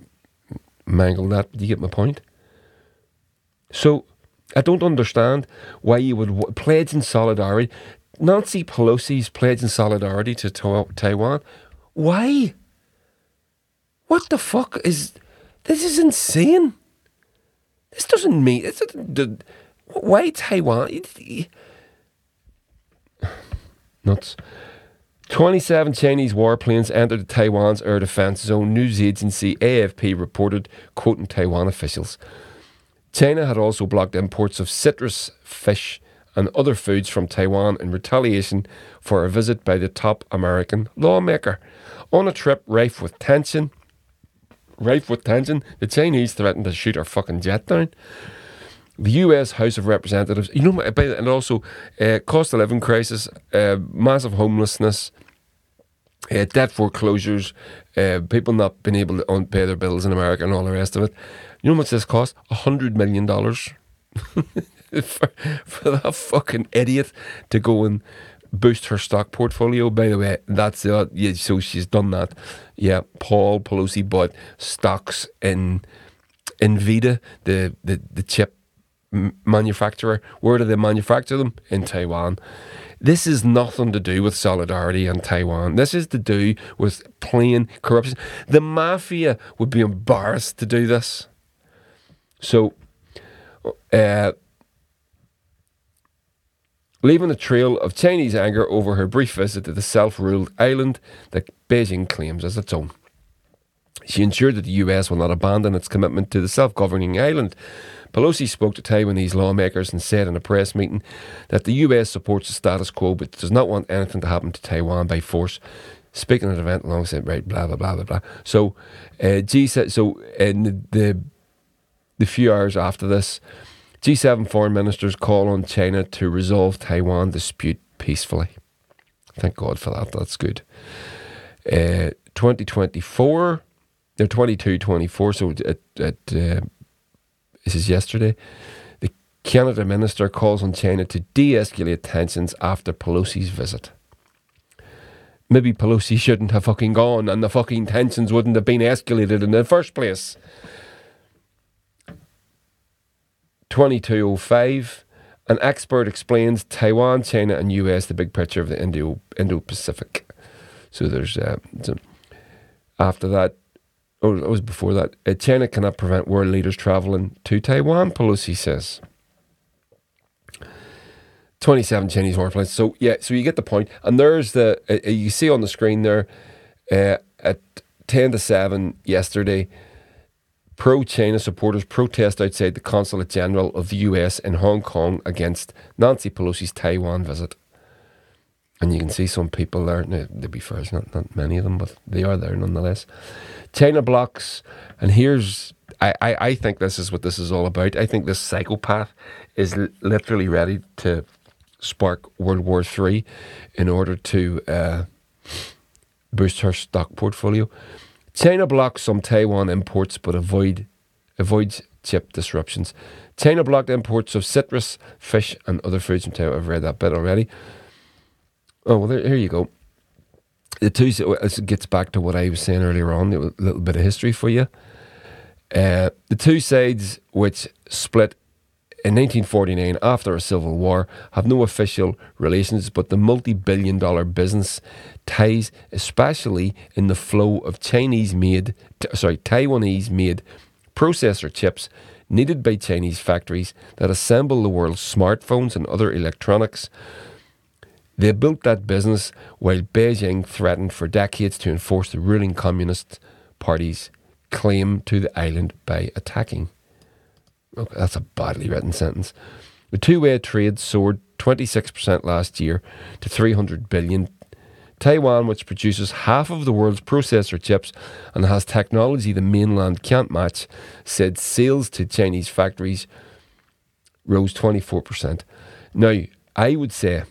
mangle that. Do you get my point? So, I don't understand why you would pledge in solidarity. Nancy Pelosi's pledging solidarity to Taiwan. Why? What the fuck is. This is insane. This doesn't mean. It's, a why Taiwan? [sighs] Nuts. 27 Chinese warplanes entered Taiwan's air defense zone, news agency AFP reported, quoting Taiwan officials. China had also blocked imports of citrus, fish, and other foods from Taiwan in retaliation for a visit by the top American lawmaker. On a trip rife with tension, rife with tension, the Chinese threatened to shoot our fucking jet down. The US House of Representatives, you know, and also uh, cost of living crisis, uh, massive homelessness, uh, debt foreclosures, uh, people not being able to pay their bills in America, and all the rest of it. You know much this cost? A hundred million dollars [laughs] for, for that fucking idiot to go and boost her stock portfolio. By the way, that's uh, yeah. So she's done that. Yeah, Paul Pelosi bought stocks in Nvidia, the the the chip manufacturer. Where do they manufacture them? In Taiwan. This is nothing to do with solidarity in Taiwan. This is to do with plain corruption. The mafia would be embarrassed to do this. So, uh, leaving a trail of Chinese anger over her brief visit to the self ruled island that Beijing claims as its own. She ensured that the US will not abandon its commitment to the self governing island. Pelosi spoke to Taiwanese lawmakers and said in a press meeting that the US supports the status quo but does not want anything to happen to Taiwan by force. Speaking at an event alongside, right, blah, blah, blah, blah, blah. So, uh, G so in the, the few hours after this, G7 foreign ministers call on China to resolve Taiwan dispute peacefully. Thank God for that. That's good. Uh, 2024, they're 22 24, so at, at uh, this is yesterday. The Canada minister calls on China to de escalate tensions after Pelosi's visit. Maybe Pelosi shouldn't have fucking gone and the fucking tensions wouldn't have been escalated in the first place. 2205. An expert explains Taiwan, China, and US the big picture of the Indo Pacific. So there's uh, after that, or oh, it was before that. Uh, China cannot prevent world leaders traveling to Taiwan, Pelosi says. 27 Chinese warplanes. So, yeah, so you get the point. And there's the, uh, uh you see on the screen there uh, at 10 to 7 yesterday, pro China supporters protest outside the Consulate General of the US in Hong Kong against Nancy Pelosi's Taiwan visit. And you can see some people there. Now, to be fair, not, not many of them, but they are there nonetheless. China blocks, and here's I, I, I think this is what this is all about. I think this psychopath is l- literally ready to spark World War Three in order to uh, boost her stock portfolio. China blocks some Taiwan imports but avoid avoids chip disruptions. China blocked imports of citrus, fish, and other foods from Taiwan. I've read that bit already. Oh well, there, here you go the two it gets back to what I was saying earlier on. A little bit of history for you. Uh, the two sides, which split in 1949 after a civil war, have no official relations, but the multi billion dollar business ties, especially in the flow of Chinese made, t- sorry, Taiwanese made processor chips needed by Chinese factories that assemble the world's smartphones and other electronics. They built that business while Beijing threatened for decades to enforce the ruling Communist Party's claim to the island by attacking. Okay, that's a badly written sentence. The two-way trade soared 26% last year to 300 billion. Taiwan, which produces half of the world's processor chips and has technology the mainland can't match, said sales to Chinese factories rose 24%. Now, I would say,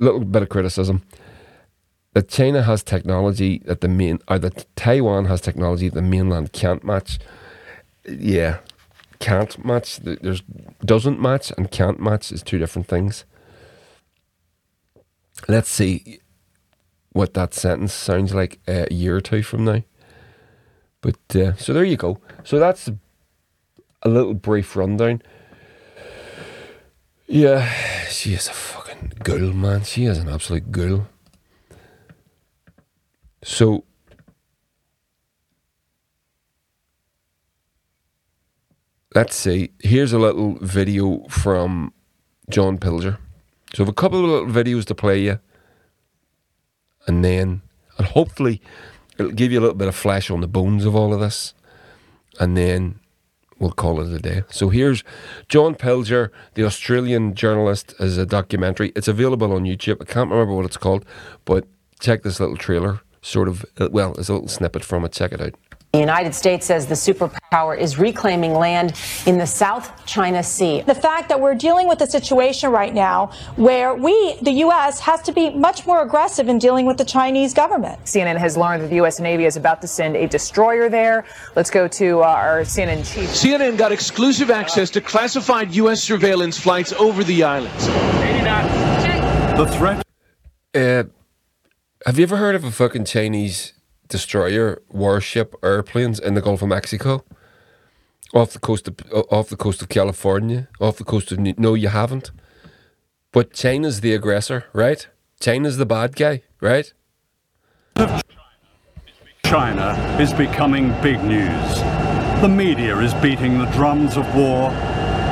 little bit of criticism, that China has technology that the main, or that Taiwan has technology the mainland can't match. Yeah, can't match. There's doesn't match and can't match is two different things. Let's see what that sentence sounds like uh, a year or two from now. But uh, so there you go. So that's a, little brief rundown. Yeah, she is a girl, man. She is an absolute girl. So let's see. Here's a little video from John Pilger. So I have a couple of little videos to play you, and then, and hopefully, it'll give you a little bit of flesh on the bones of all of this, and then we'll call it a day. So here's John Pilger, the Australian journalist, as a documentary. It's available on YouTube. I can't remember what it's called, but check this little trailer. Sort of, uh, well, it's a little snippet from it. Check it out. The United States says the superpower is reclaiming land in the South China Sea. The fact that we're dealing with a situation right now where we, the U.S., has to be much more aggressive in dealing with the Chinese government. CNN has learned that the U.S. Navy is about to send a destroyer there. Let's go to uh, our CNN chief. CNN got exclusive access to classified U.S. surveillance flights over the islands. The threat. Uh, have you ever heard of a fucking Chinese destroyer warship airplanes in the Gulf of Mexico, off the coast of off the coast of California, off the coast of New- no, you haven't. But China's the aggressor, right? China's the bad guy, right? China is becoming big news. The media is beating the drums of war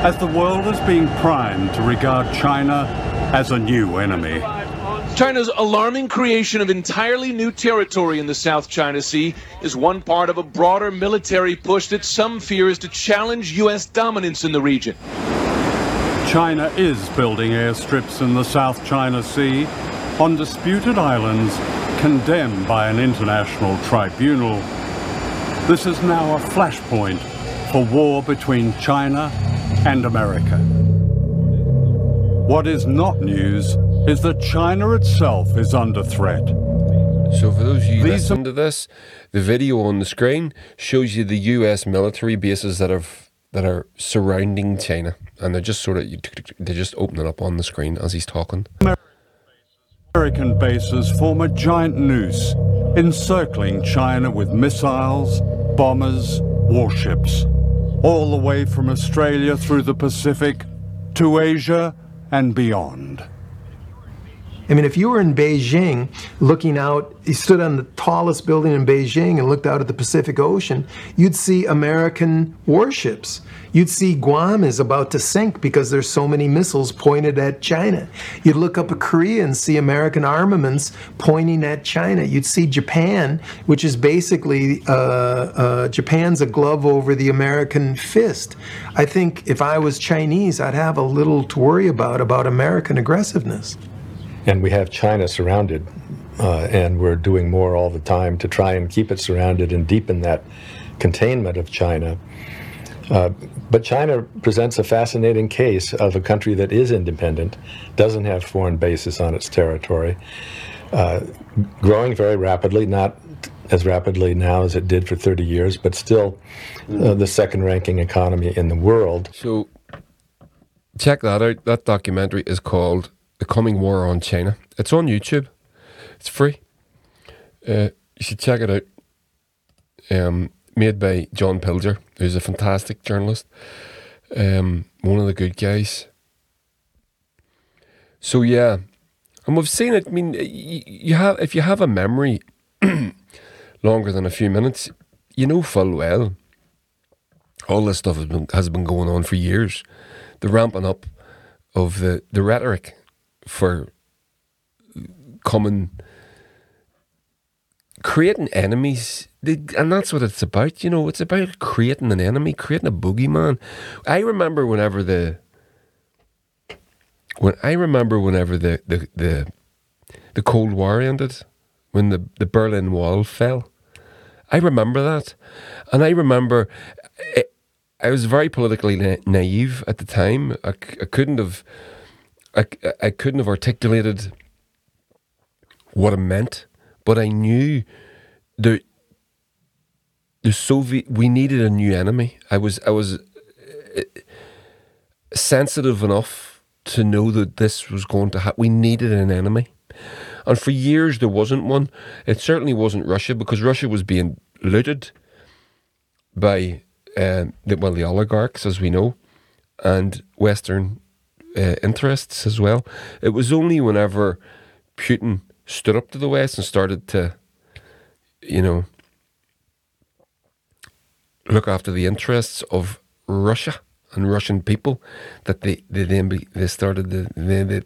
as the world is being primed to regard China as a new enemy. China's alarming creation of entirely new territory in the South China Sea is one part of a broader military push that some fear is to challenge U.S. dominance in the region. China is building airstrips in the South China Sea on disputed islands condemned by an international tribunal. This is now a flashpoint for war between China and America. What is not news is that China itself is under threat. So, for those of you These listen to this, the video on the screen shows you the U.S. military bases that are that are surrounding China, and they're just sort of they're just opening up on the screen as he's talking. American bases form a giant noose encircling China with missiles, bombers, warships, all the way from Australia through the Pacific to Asia and beyond. I mean, if you were in Beijing looking out, you stood on the tallest building in Beijing and looked out at the Pacific Ocean, you'd see American warships. You'd see Guam is about to sink because there's so many missiles pointed at China. You'd look up at Korea and see American armaments pointing at China. You'd see Japan, which is basically uh, uh, Japan's a glove over the American fist. I think if I was Chinese, I'd have a little to worry about about American aggressiveness and we have China surrounded, uh, and we're doing more all the time to try and keep it surrounded and deepen that containment of China. Uh, but China presents a fascinating case of a country that is independent, doesn't have foreign bases on its territory, uh, growing very rapidly, not as rapidly now as it did for 30 years, but still uh, the second ranking economy in the world. So, check that out. That documentary is called the coming war on China. It's on YouTube. It's free. Uh, you should check it out. Um, made by John Pilger, who's a fantastic journalist, um, one of the good guys. So yeah, and we've seen it. I mean, you, have if you have a memory [clears throat] longer than a few minutes, you know full well all this stuff has been has been going on for years. The ramping up of the the rhetoric for coming creating enemies. And that's what it's about you know. It's about creating an enemy creating a boogeyman. I remember whenever the when i remember whenever the the the, the cold war ended when the, the berlin wall fell. I remember that. And i remember it, I was very politically na- naive at the time. I, I couldn't have, I, I couldn't have articulated what it meant, but I knew the the Soviet. We needed a new enemy. I was I was uh, sensitive enough to know that this was going to happen. We needed an enemy, and for years there wasn't one. It certainly wasn't Russia because Russia was being looted by uh, the, well, the oligarchs, as we know, and Western uh, interests as well. It was only whenever Putin stood up to the West and started to, you know, look after the interests of Russia and Russian people that they, they then be, they started the they, they,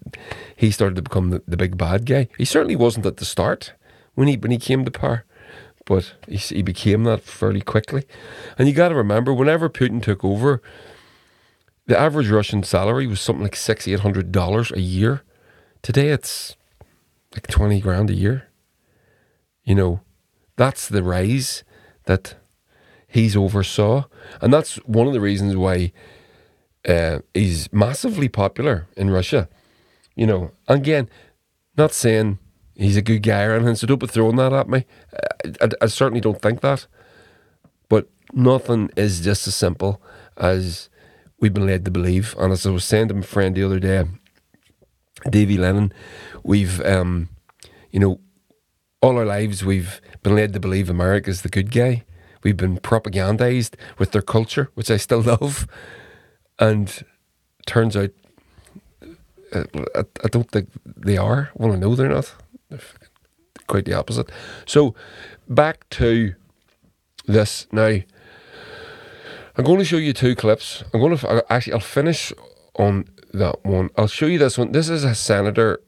he started to become the, the big bad guy. He certainly wasn't at the start when he when he came to power but he, he became that fairly quickly. And you got to remember, whenever Putin took over, the average Russian salary was something like six, eight hundred dollars a year. Today it's like twenty grand a year. You know, that's the rise that he's oversaw, and that's one of the reasons why uh, he's massively popular in Russia. You know, again, not saying he's a good guy or anything, so don't be throwing that at me. I, I, I certainly don't think that. But nothing is just as simple as we've been led to believe. And as I was saying to my friend the other day, Davy Lennon, we've, um, you know, all our lives we've been led to believe America's the good guy. We've been propagandized with their culture, which I still [laughs] love. And turns out, uh, I, I don't think they are. Well, I know they're not quite the opposite. So back to this now. I'm going to show you two clips. I'm going to uh, actually I'll finish on that one. I'll show you this one. This is a senator,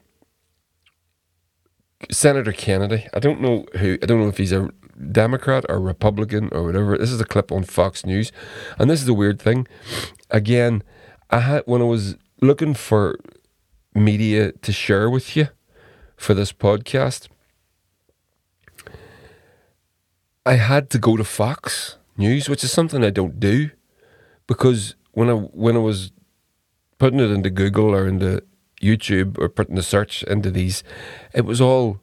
Senator Kennedy. I don't know who. I don't know if he's a Democrat or Republican or whatever. This is a clip on Fox News, and this is a weird thing. Again, I had when I was looking for media to share with you for this podcast, I had to go to Fox News, which is something I don't do, because when I when I was putting it into Google or into YouTube or putting the search into these, it was all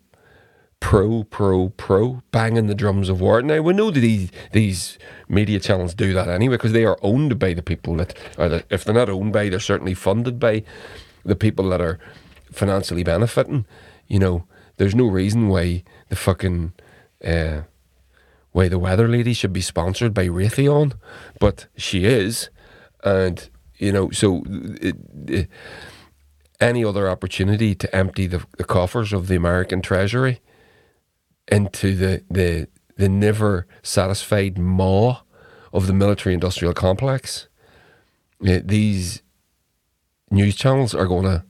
pro, pro, pro, banging the drums of war. Now we know that these these media channels do that anyway because they are owned by the people that, or that if they're not owned by, they're certainly funded by the people that are financially benefiting you know, there's no reason why the fucking uh, why the weather lady should be sponsored by Raytheon, but she is, and you know, so it, it, any other opportunity to empty the, the coffers of the American Treasury into the the the never satisfied maw of the military industrial complex, uh, these news channels are going to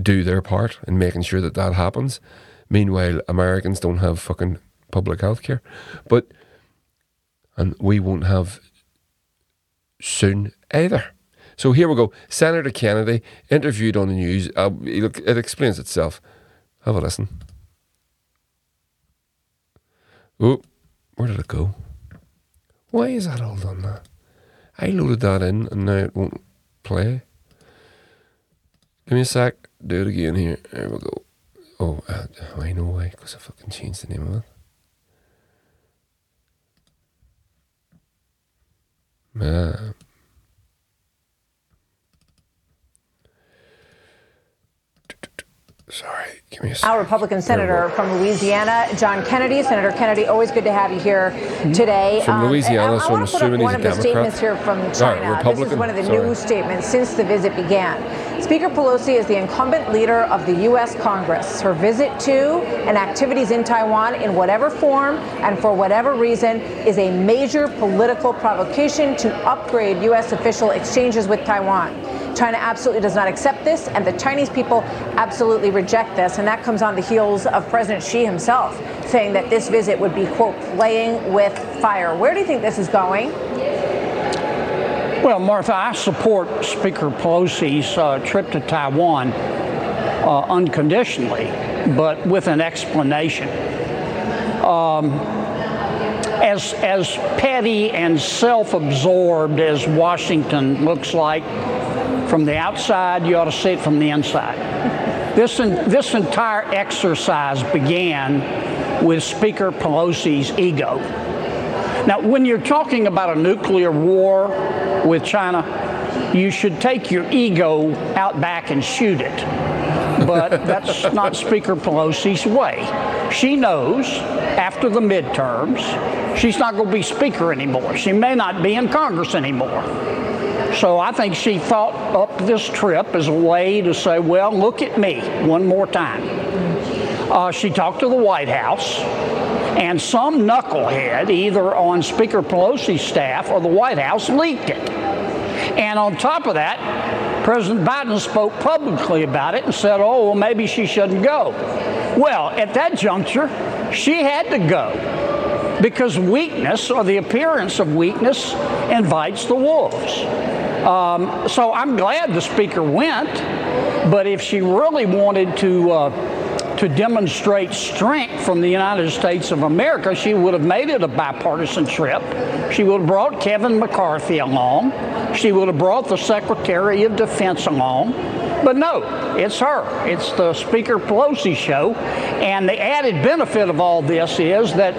do their part in making sure that that happens. Meanwhile, Americans don't have fucking public health care. But, and we won't have soon either. So here we go. Senator Kennedy interviewed on the news. Uh, it explains itself. Have a listen. Oh, where did it go? Why is that all done that? I loaded that in and now it won't play. Give me a sec do it again here. There we go. Oh, uh, I know why, because I fucking changed the name of it. Man. Sorry, Our Republican senator from Louisiana, John Kennedy. Senator Kennedy, always good to have you here mm-hmm. today. From um, Louisiana, I, so I'm want to put up assuming one he's of a the Democrat. statements here from China. this is one of the sorry. new statements since the visit began. Speaker Pelosi is the incumbent leader of the U.S. Congress. Her visit to and activities in Taiwan, in whatever form and for whatever reason, is a major political provocation to upgrade U.S. official exchanges with Taiwan. China absolutely does not accept this, and the Chinese people absolutely reject this. And that comes on the heels of President Xi himself saying that this visit would be, quote, playing with fire. Where do you think this is going? Well, Martha, I support Speaker Pelosi's uh, trip to Taiwan uh, unconditionally, but with an explanation. Um, as, as petty and self absorbed as Washington looks like from the outside, you ought to see it from the inside. This, en- this entire exercise began with Speaker Pelosi's ego. Now, when you're talking about a nuclear war with China, you should take your ego out back and shoot it. But that's not Speaker Pelosi's way. She knows after the midterms, she's not going to be Speaker anymore. She may not be in Congress anymore. So I think she thought up this trip as a way to say, well, look at me one more time. Uh, she talked to the White House, and some knucklehead, either on Speaker Pelosi's staff or the White House, leaked it. And on top of that, President Biden spoke publicly about it and said, oh, well, maybe she shouldn't go. Well, at that juncture, she had to go because weakness or the appearance of weakness invites the wolves. Um, so I'm glad the speaker went, but if she really wanted to uh, to demonstrate strength from the United States of America, she would have made it a bipartisan trip. She would have brought Kevin McCarthy along. She would have brought the Secretary of Defense along. But no, it's her. It's the Speaker Pelosi show. And the added benefit of all this is that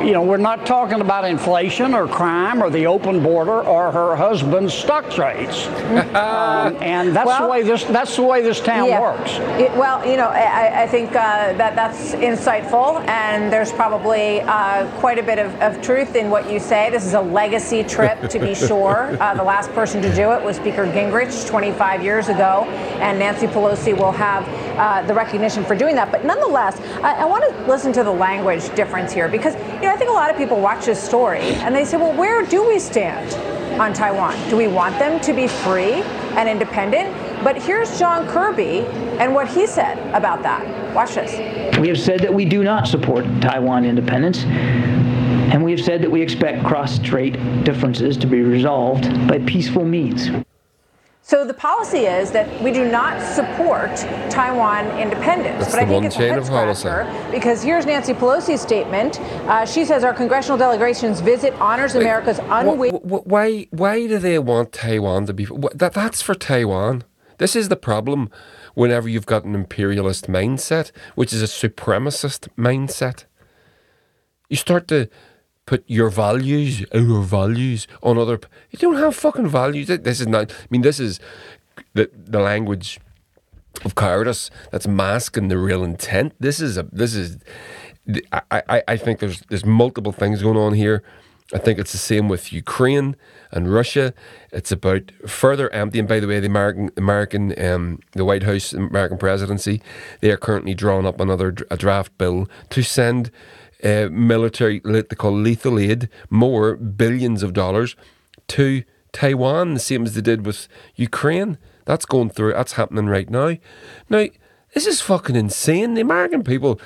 you know, we're not talking about inflation or crime or the open border or her husband's stock trades. [laughs] um, and that's the way this that's the way this town Yeah. works. It, well, you know, I, I think uh, that that's insightful, and there's probably uh, quite a bit of, of truth in what you say. This is a legacy trip, to be [laughs] sure. Uh, the last person to do it was Speaker Gingrich 25 years ago, and Nancy Pelosi will have uh, the recognition for doing that. But nonetheless, I, I want to listen to the language difference here because, you know, I think a lot of people watch this story and they say, well, where do we stand? on Taiwan. Do we want them to be free and independent? But here's John Kirby and what he said about that. Watch this. We have said that we do not support Taiwan independence, and we have said that we expect cross-strait differences to be resolved by peaceful means. So the policy is that we do not support Taiwan independence. That's but I think one it's a chain head of policy. scratcher because here's Nancy Pelosi's statement. Uh, she says our congressional delegation's visit honors America's unwavering. Why? Why do they want Taiwan to be? wh- That that's for Taiwan. This is the problem. Whenever you've got an imperialist mindset, which is a supremacist mindset, you start to put your values, our values, on other. You don't have fucking values. This is not. I mean, this is the the language of cowardice that's masking the real intent. This is a. This is. I, I, I think there's there's multiple things going on here. I think it's the same with Ukraine and Russia. It's about further emptying. By the way, the American American um, the White House American presidency they are currently drawing up another a draft bill to send uh, military they call lethal aid more billions of dollars to Taiwan, the same as they did with Ukraine. That's going through. That's happening right now. Now this is fucking insane. The American people.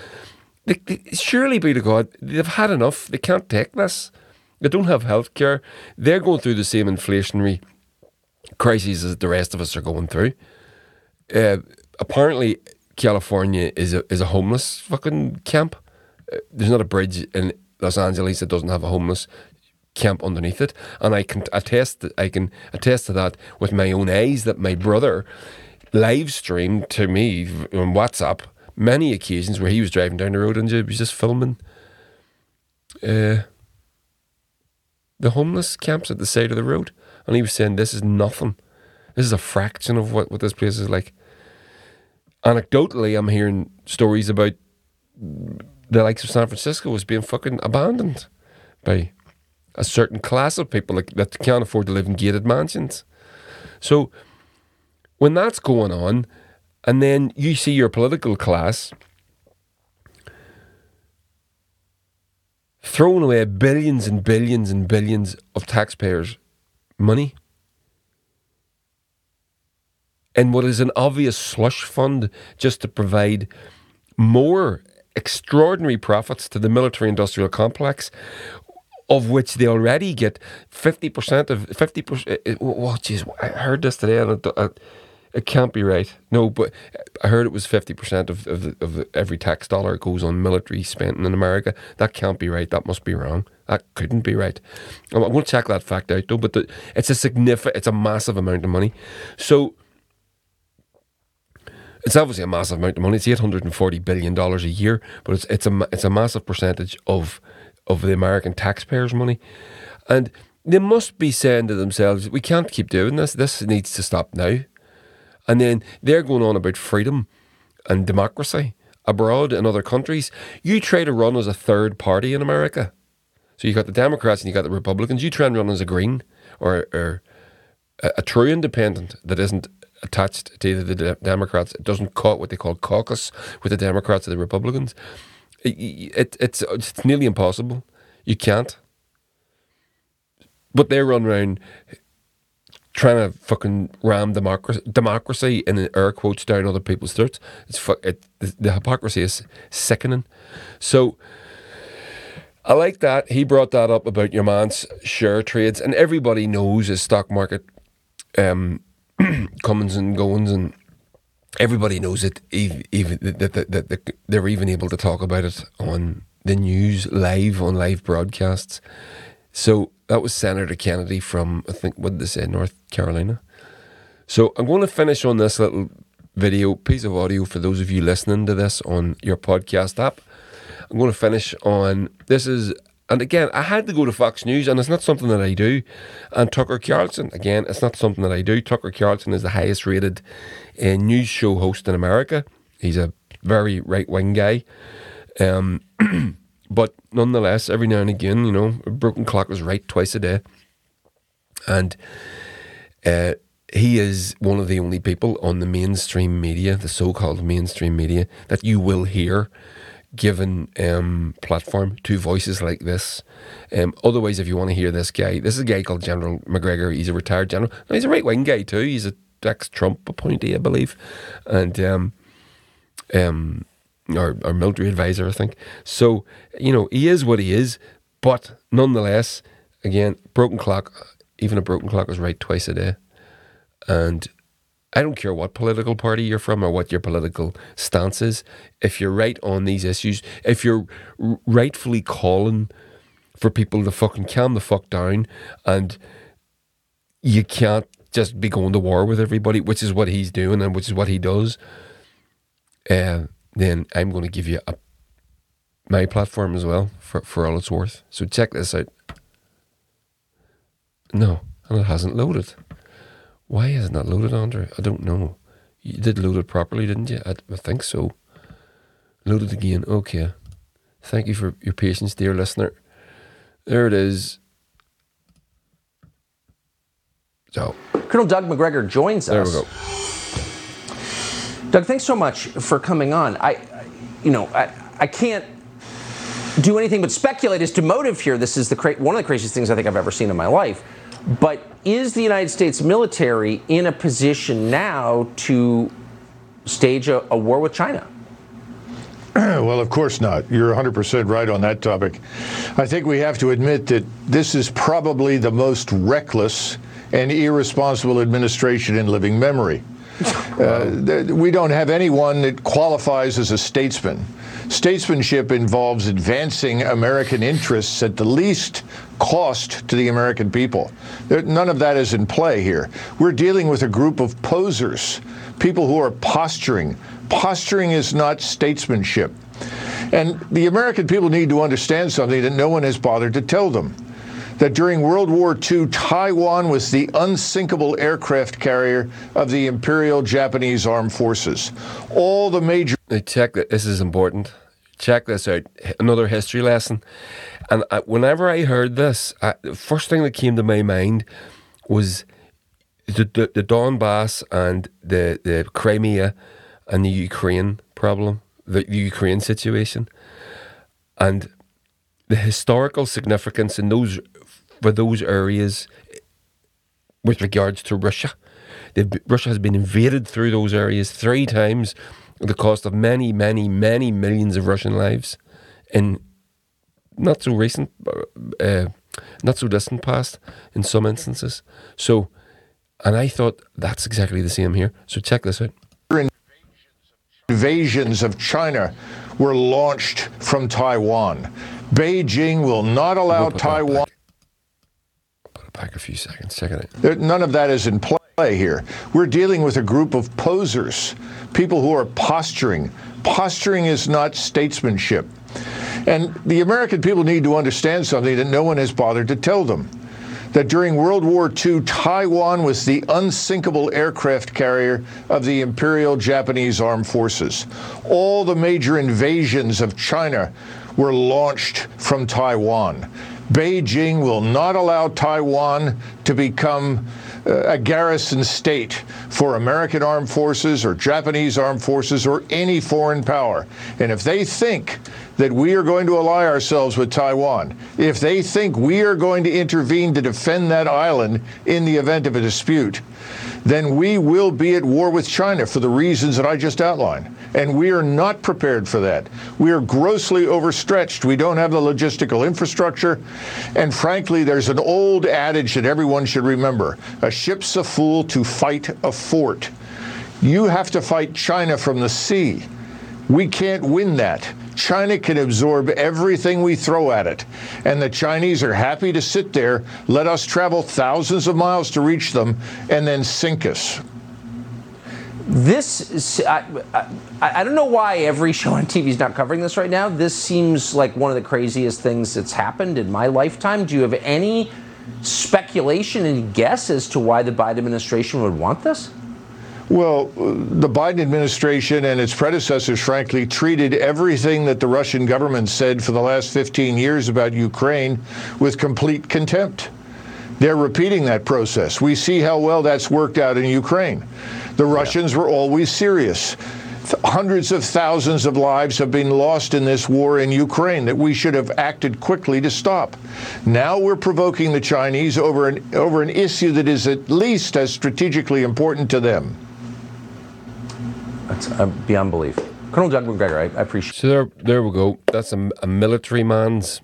They, they, surely be to God, they've had enough. They can't take this. They don't have health care. They're going through the same inflationary crises as the rest of us are going through. Uh, apparently, California is a is a homeless fucking camp. There's not a bridge in Los Angeles that doesn't have a homeless camp underneath it, and I can attest that I can attest to that with my own eyes. That my brother live streamed to me on WhatsApp many occasions where he was driving down the road and he was just filming. Uh, the homeless camps at the side of the road. And he was saying, This is nothing. This is a fraction of what, what this place is like. anecdotally, I'm hearing stories about the likes of San Francisco was being fucking abandoned by a certain class of people like, that can't afford to live in gated mansions. So when that's going on, and then you see your political class throwing away billions and billions and billions of taxpayers' money in what is an obvious slush fund just to provide more extraordinary profits to the military industrial complex of which they already get 50% of 50% oh jeez I heard this today and it, it can't be right. No but I heard it was 50% of, of, the, of the, every tax dollar goes on military spending in America. That can't be right. That must be wrong. That couldn't be right. I'm going to check that fact out though but the, it's a significant it's a massive amount of money. So it's obviously a massive amount of money. It's eight hundred and forty billion dollars a year, but it's it's a it's a massive percentage of of the American taxpayers' money, and they must be saying to themselves, "We can't keep doing this. This needs to stop now." And then they're going on about freedom and democracy abroad in other countries. You try to run as a third party in America, so you got the Democrats and you got the Republicans. You try and run as a green or, or a, a true independent that isn't attached to either the de- Democrats. It doesn't cut what they call caucus with the Democrats or the Republicans. It, it, it's it's nearly impossible. You can't. But they run around trying to fucking ram democracy, democracy in air quotes down other people's throats. It's fu- it, the, the hypocrisy is sickening. So. I like that. He brought that up about your man's share trades, and everybody knows his stock market um, [clears throat] comings and goings, and everybody knows it. Even, even that, that, that, that they're even able to talk about it on the news live on live broadcasts. So that was Senator Kennedy from I think what did they say North Carolina. So I'm going to finish on this little video piece of audio for those of you listening to this on your podcast app. I'm going to finish on this is and again, I had to go to Fox News, and it's not something that I do. And Tucker Carlson, again, it's not something that I do. Tucker Carlson is the highest rated uh, news show host in America. He's a very right wing guy. Um, [clears throat] but nonetheless, every now and again, you know, a broken clock is right twice a day. And uh, he is one of the only people on the mainstream media, the so called mainstream media, that you will hear given um, platform to voices like this. Um, otherwise, if you want to hear this guy, this is a guy called General Macgregor. He's a retired general. No, he's a right wing guy too. He's a ex Trump appointee, I believe, and um, um, or, or military advisor, I think. So you know he is what he is, but nonetheless, again, broken clock. Even a broken clock is right twice a day, and I don't care what political party you're from or what your political stance is. If you're right on these issues, if you're rightfully calling for people to fucking calm the fuck down and you can't just be going to war with everybody, which is what he's doing and which is what he does, uh, then I'm going to give you a, my platform as well for, for all it's worth. So check this out. No, and it hasn't loaded. Why is it not loaded, Andre? I don't know. You did load it properly, didn't you? I, I think so. Load it again. Okay. Thank you for your patience, dear listener. There it is. So. Colonel Doug Macgregor joins there us. There we go. Doug, thanks so much for coming on. I, you know, I, I can't do anything but speculate as to motive here. This is the cra- one of the craziest things I think I've ever seen in my life. But is the United States military in a position now to stage a, a war with China? [clears throat] well, of course not. You're 100% right on that topic. I think we have to admit that this is probably the most reckless and irresponsible administration in living memory. [laughs] Uh, we don't have anyone that qualifies as a statesman. Statesmanship involves advancing American interests at the least cost to the American people. There, none of that is in play here. We're dealing with a group of posers, people who are posturing. Posturing is not statesmanship. And the American people need to understand something that no one has bothered to tell them. that during World War II, Taiwan was the unsinkable aircraft carrier of the Imperial Japanese Armed Forces. All the major. Now check that. This is important. Check this out. Another history lesson. And I, whenever I heard this, I, the first thing that came to my mind was the, the, the Donbass and the, the Crimea and the Ukraine problem, the, the Ukraine situation, and the historical significance in those for those areas with regards to Russia. Russia has been invaded through those areas three times the cost of many, many, many millions of Russian lives in not so recent, uh, not so distant past in some instances. So, and I thought that's exactly the same here. So check this out. Invasions of China were launched from Taiwan. Beijing will not allow Taiwan. Put it back a few seconds. Check it out. There, none of that is in play here. We're dealing with a group of posers, people who are posturing. Posturing is not statesmanship. And the American people need to understand something that no one has bothered to tell them that during World War II, Taiwan was the unsinkable aircraft carrier of the Imperial Japanese Armed Forces. All the major invasions of China were launched from Taiwan. Beijing will not allow Taiwan to become a garrison state for American armed forces or Japanese armed forces or any foreign power. And if they think that we are going to ally ourselves with Taiwan, if they think we are going to intervene to defend that island in the event of a dispute, then we will be at war with China for the reasons that I just outlined. And we are not prepared for that. We are grossly overstretched. We don't have the logistical infrastructure. And frankly, there's an old adage that everyone should remember a ship's a fool to fight a fort. You have to fight China from the sea. We can't win that. China can absorb everything we throw at it. And the Chinese are happy to sit there, let us travel thousands of miles to reach them, and then sink us. This, I, I, I, don't know why every show on TV is not covering this right now. This seems like one of the craziest things that's happened in my lifetime. Do you have any speculation and guess as to why the Biden administration would want this? Well, the Biden administration and its predecessors, frankly, treated everything that the Russian government said for the last 15 years about Ukraine with complete contempt. They're repeating that process. We see how well that's worked out in Ukraine. The Russians were always serious. Hundreds of thousands of lives have been lost in this war in Ukraine that we should have acted quickly to stop. Now we're provoking the Chinese over an, over an issue that is at least as strategically important to them. That's uh, beyond belief. Colonel Doug Macgregor, I, I appreciate So there, there we go. That's a, a military man's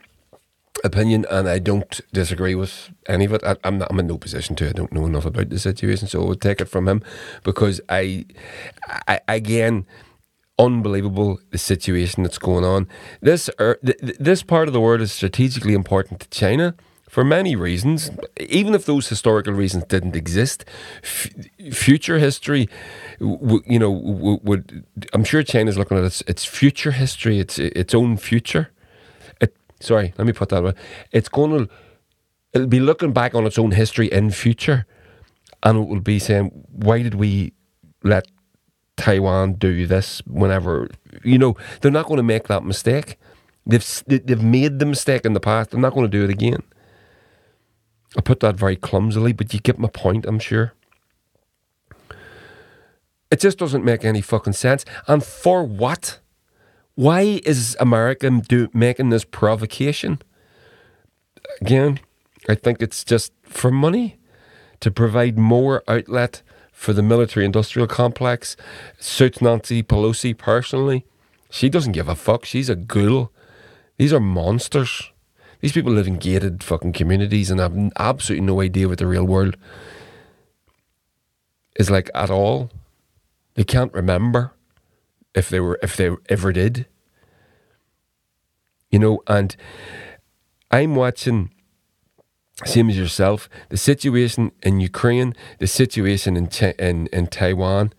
opinion, and I don't disagree with any of it. I, am not, I'm in no position to. I don't know enough about the situation, so I would take it from him because I, I again, unbelievable the situation that's going on. This er, th- this part of the world is strategically important to China for many reasons. Even if those historical reasons didn't exist, f- future history, w- you know, w- would I'm sure China's looking at its its future history, its its own future sorry, let me put that way. It's going to, it'll be looking back on its own history in future, and it will be saying, why did we let Taiwan do this? Whenever you know, they're not going to make that mistake. They've they've made the mistake in the past. They're not going to do it again. I put that very clumsily, but you get my point. I'm sure. It just doesn't make any fucking sense. And for what? Why is America do, making this provocation? Again, I think it's just for money to provide more outlet for the military industrial complex. Suits Nancy Pelosi personally. She doesn't give a fuck. She's a ghoul. These are monsters. These people live in gated fucking communities and have absolutely no idea what the real world is like at all. They can't remember if they were if they ever did. You know, and I'm watching same as yourself, the situation in Ukraine, the situation in, in in Taiwan.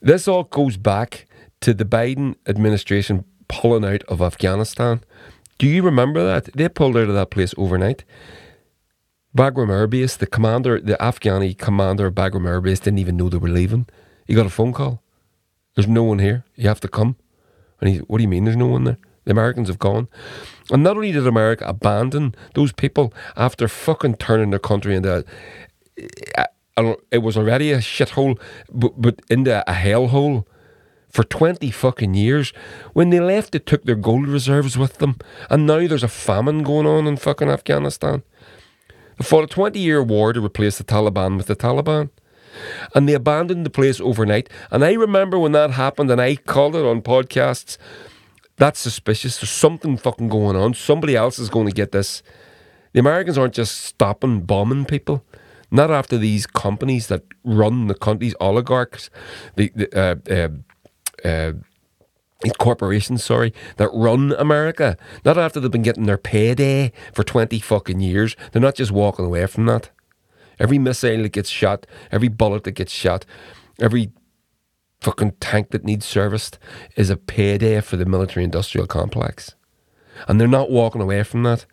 This all goes back to the Biden administration pulling out of Afghanistan. Do you remember that? They pulled out of that place overnight. Bagram Air Base, the commander, the Afghani commander of Bagram Air Base didn't even know they were leaving. He got a phone call. There's no one here. You have to come. And he, what do you mean there's no one there? The Americans have gone. And not only did America abandon those people after fucking turning their country into, a, it was already a shithole, but, but into a hellhole for 20 fucking years. When they left, they took their gold reserves with them. And now there's a famine going on in fucking Afghanistan. They fought a 20 year war to replace the Taliban with the Taliban. And they abandoned the place overnight. And I remember when that happened and I called it on podcasts that's suspicious. There's something fucking going on. Somebody else is going to get this. The Americans aren't just stopping bombing people. Not after these companies that run the country, oligarchs, the, the uh, uh, uh, these corporations, sorry, that run America. Not after they've been getting their payday for 20 fucking years. They're not just walking away from that. Every missile that gets shot, every bullet that gets shot, every fucking tank that needs serviced is a payday for the military industrial complex. And they're not walking away from that.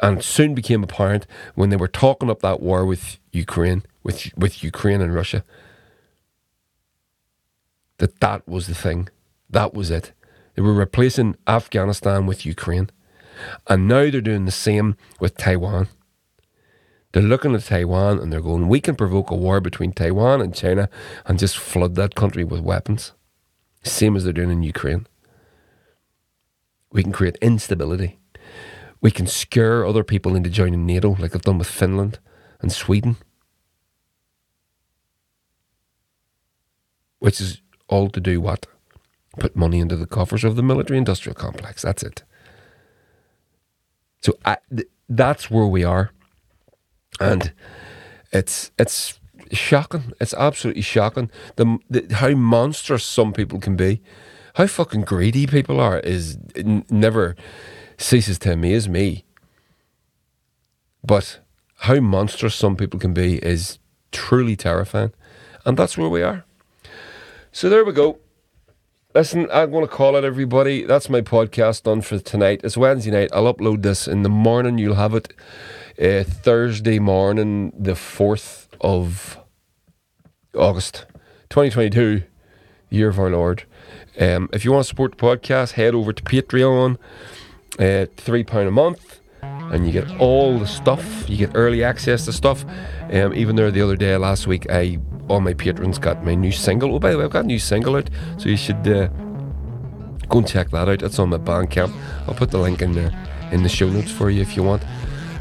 And soon became apparent when they were talking up that war with Ukraine, with, with Ukraine and Russia, that that was the thing. That was it. They were replacing Afghanistan with Ukraine. And now they're doing the same with Taiwan. They're looking at Taiwan and they're going, we can provoke a war between Taiwan and China and just flood that country with weapons. Same as they're doing in Ukraine. We can create instability. We can scare other people into joining NATO, like they've done with Finland and Sweden. Which is all to do what? Put money into the coffers of the military industrial complex. That's it. So I, th- that's where we are and it's it's shocking. It's absolutely shocking. The, the how monstrous some people can be, how fucking greedy people are is never ceases to amaze me. But how monstrous some people can be is truly terrifying, and that's where we are. So there we go. Listen, I'm going to call it, everybody. That's my podcast done for tonight. It's Wednesday night. I'll upload this in the morning. You'll have it uh, Thursday morning, the 4th of August 2022, year of our Lord. Um, if you want to support the podcast, head over to Patreon, uh, £3 a month, and you get all the stuff. You get early access to stuff. Um, even there the other day, last week, I all my patrons got my new single. Oh, by the way, I've got a new single out, so you should uh, go and check that out. It's on my Bandcamp. I'll put the link in there in the show notes for you if you want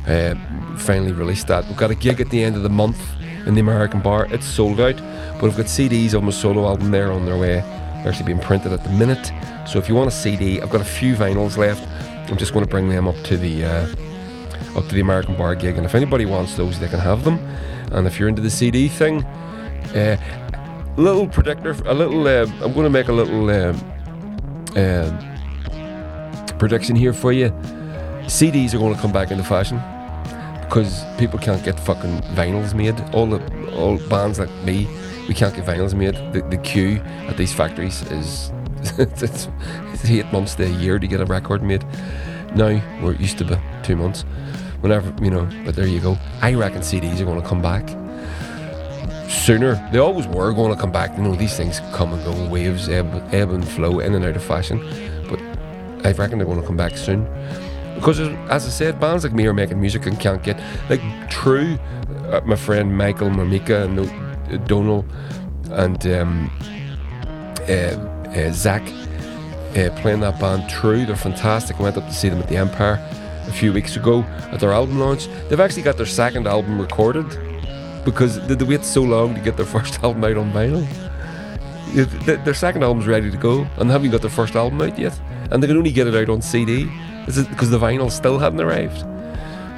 uh, finally released that. We've got a gig at the end of the month in the American Bar. It's sold out, but we've got CDs of my solo album there on their way. They're actually being printed at the minute. So if you want a CD, I've got a few vinyls left. I'm just going to bring them up to the uh, up to the American Bar gig, and if anybody wants those, they can have them. And if you're into the CD thing, uh, little predictor, a little. Uh, I'm going to make a little prediction here for you. CDs are going to come back into fashion because people can't get fucking vinyls made. All the all bands like me, we can't get vinyls made. The, the queue at these factories is [laughs] it's, it's eight months to a year to get a record made. Now we're used to be two months. Whenever you know, but there you go. I reckon CDs are going to come back sooner. They always were going to come back. You know, these things come and go, waves ebb, ebb and flow in and out of fashion. But I reckon they're going to come back soon. Because, as I said, bands like me are making music and can't get. Like, True, uh, my friend Michael Marmika and uh, Donal and um, uh, uh Zach uh, playing that band True. They're fantastic. I went up to see them at the Empire a few weeks ago at their album launch. They've actually got their second album recorded because they, they wait so long to get their [laughs] first album out on vinyl. Their second album's ready to go and they haven't got their first album out yet. And they can only get it out on CD because the vinyl still hadn't arrived.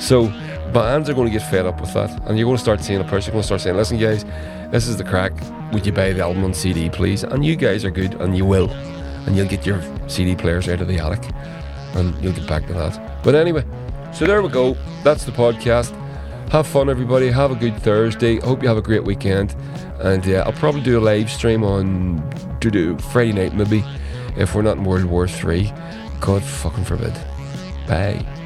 So bands are going to get fed up with that, and you're going to start seeing a person going to start saying, "Listen, guys, this is the crack. Would you buy the album on CD, please?" And you guys are good, and you will, and you'll get your CD players out of the attic, and you'll get back to that. But anyway, so there we go. That's the podcast. Have fun, everybody. Have a good Thursday. Hope you have a great weekend. And uh, I'll probably do a live stream on Friday night, maybe, if we're not in World War Three. God fucking forbid. Bye.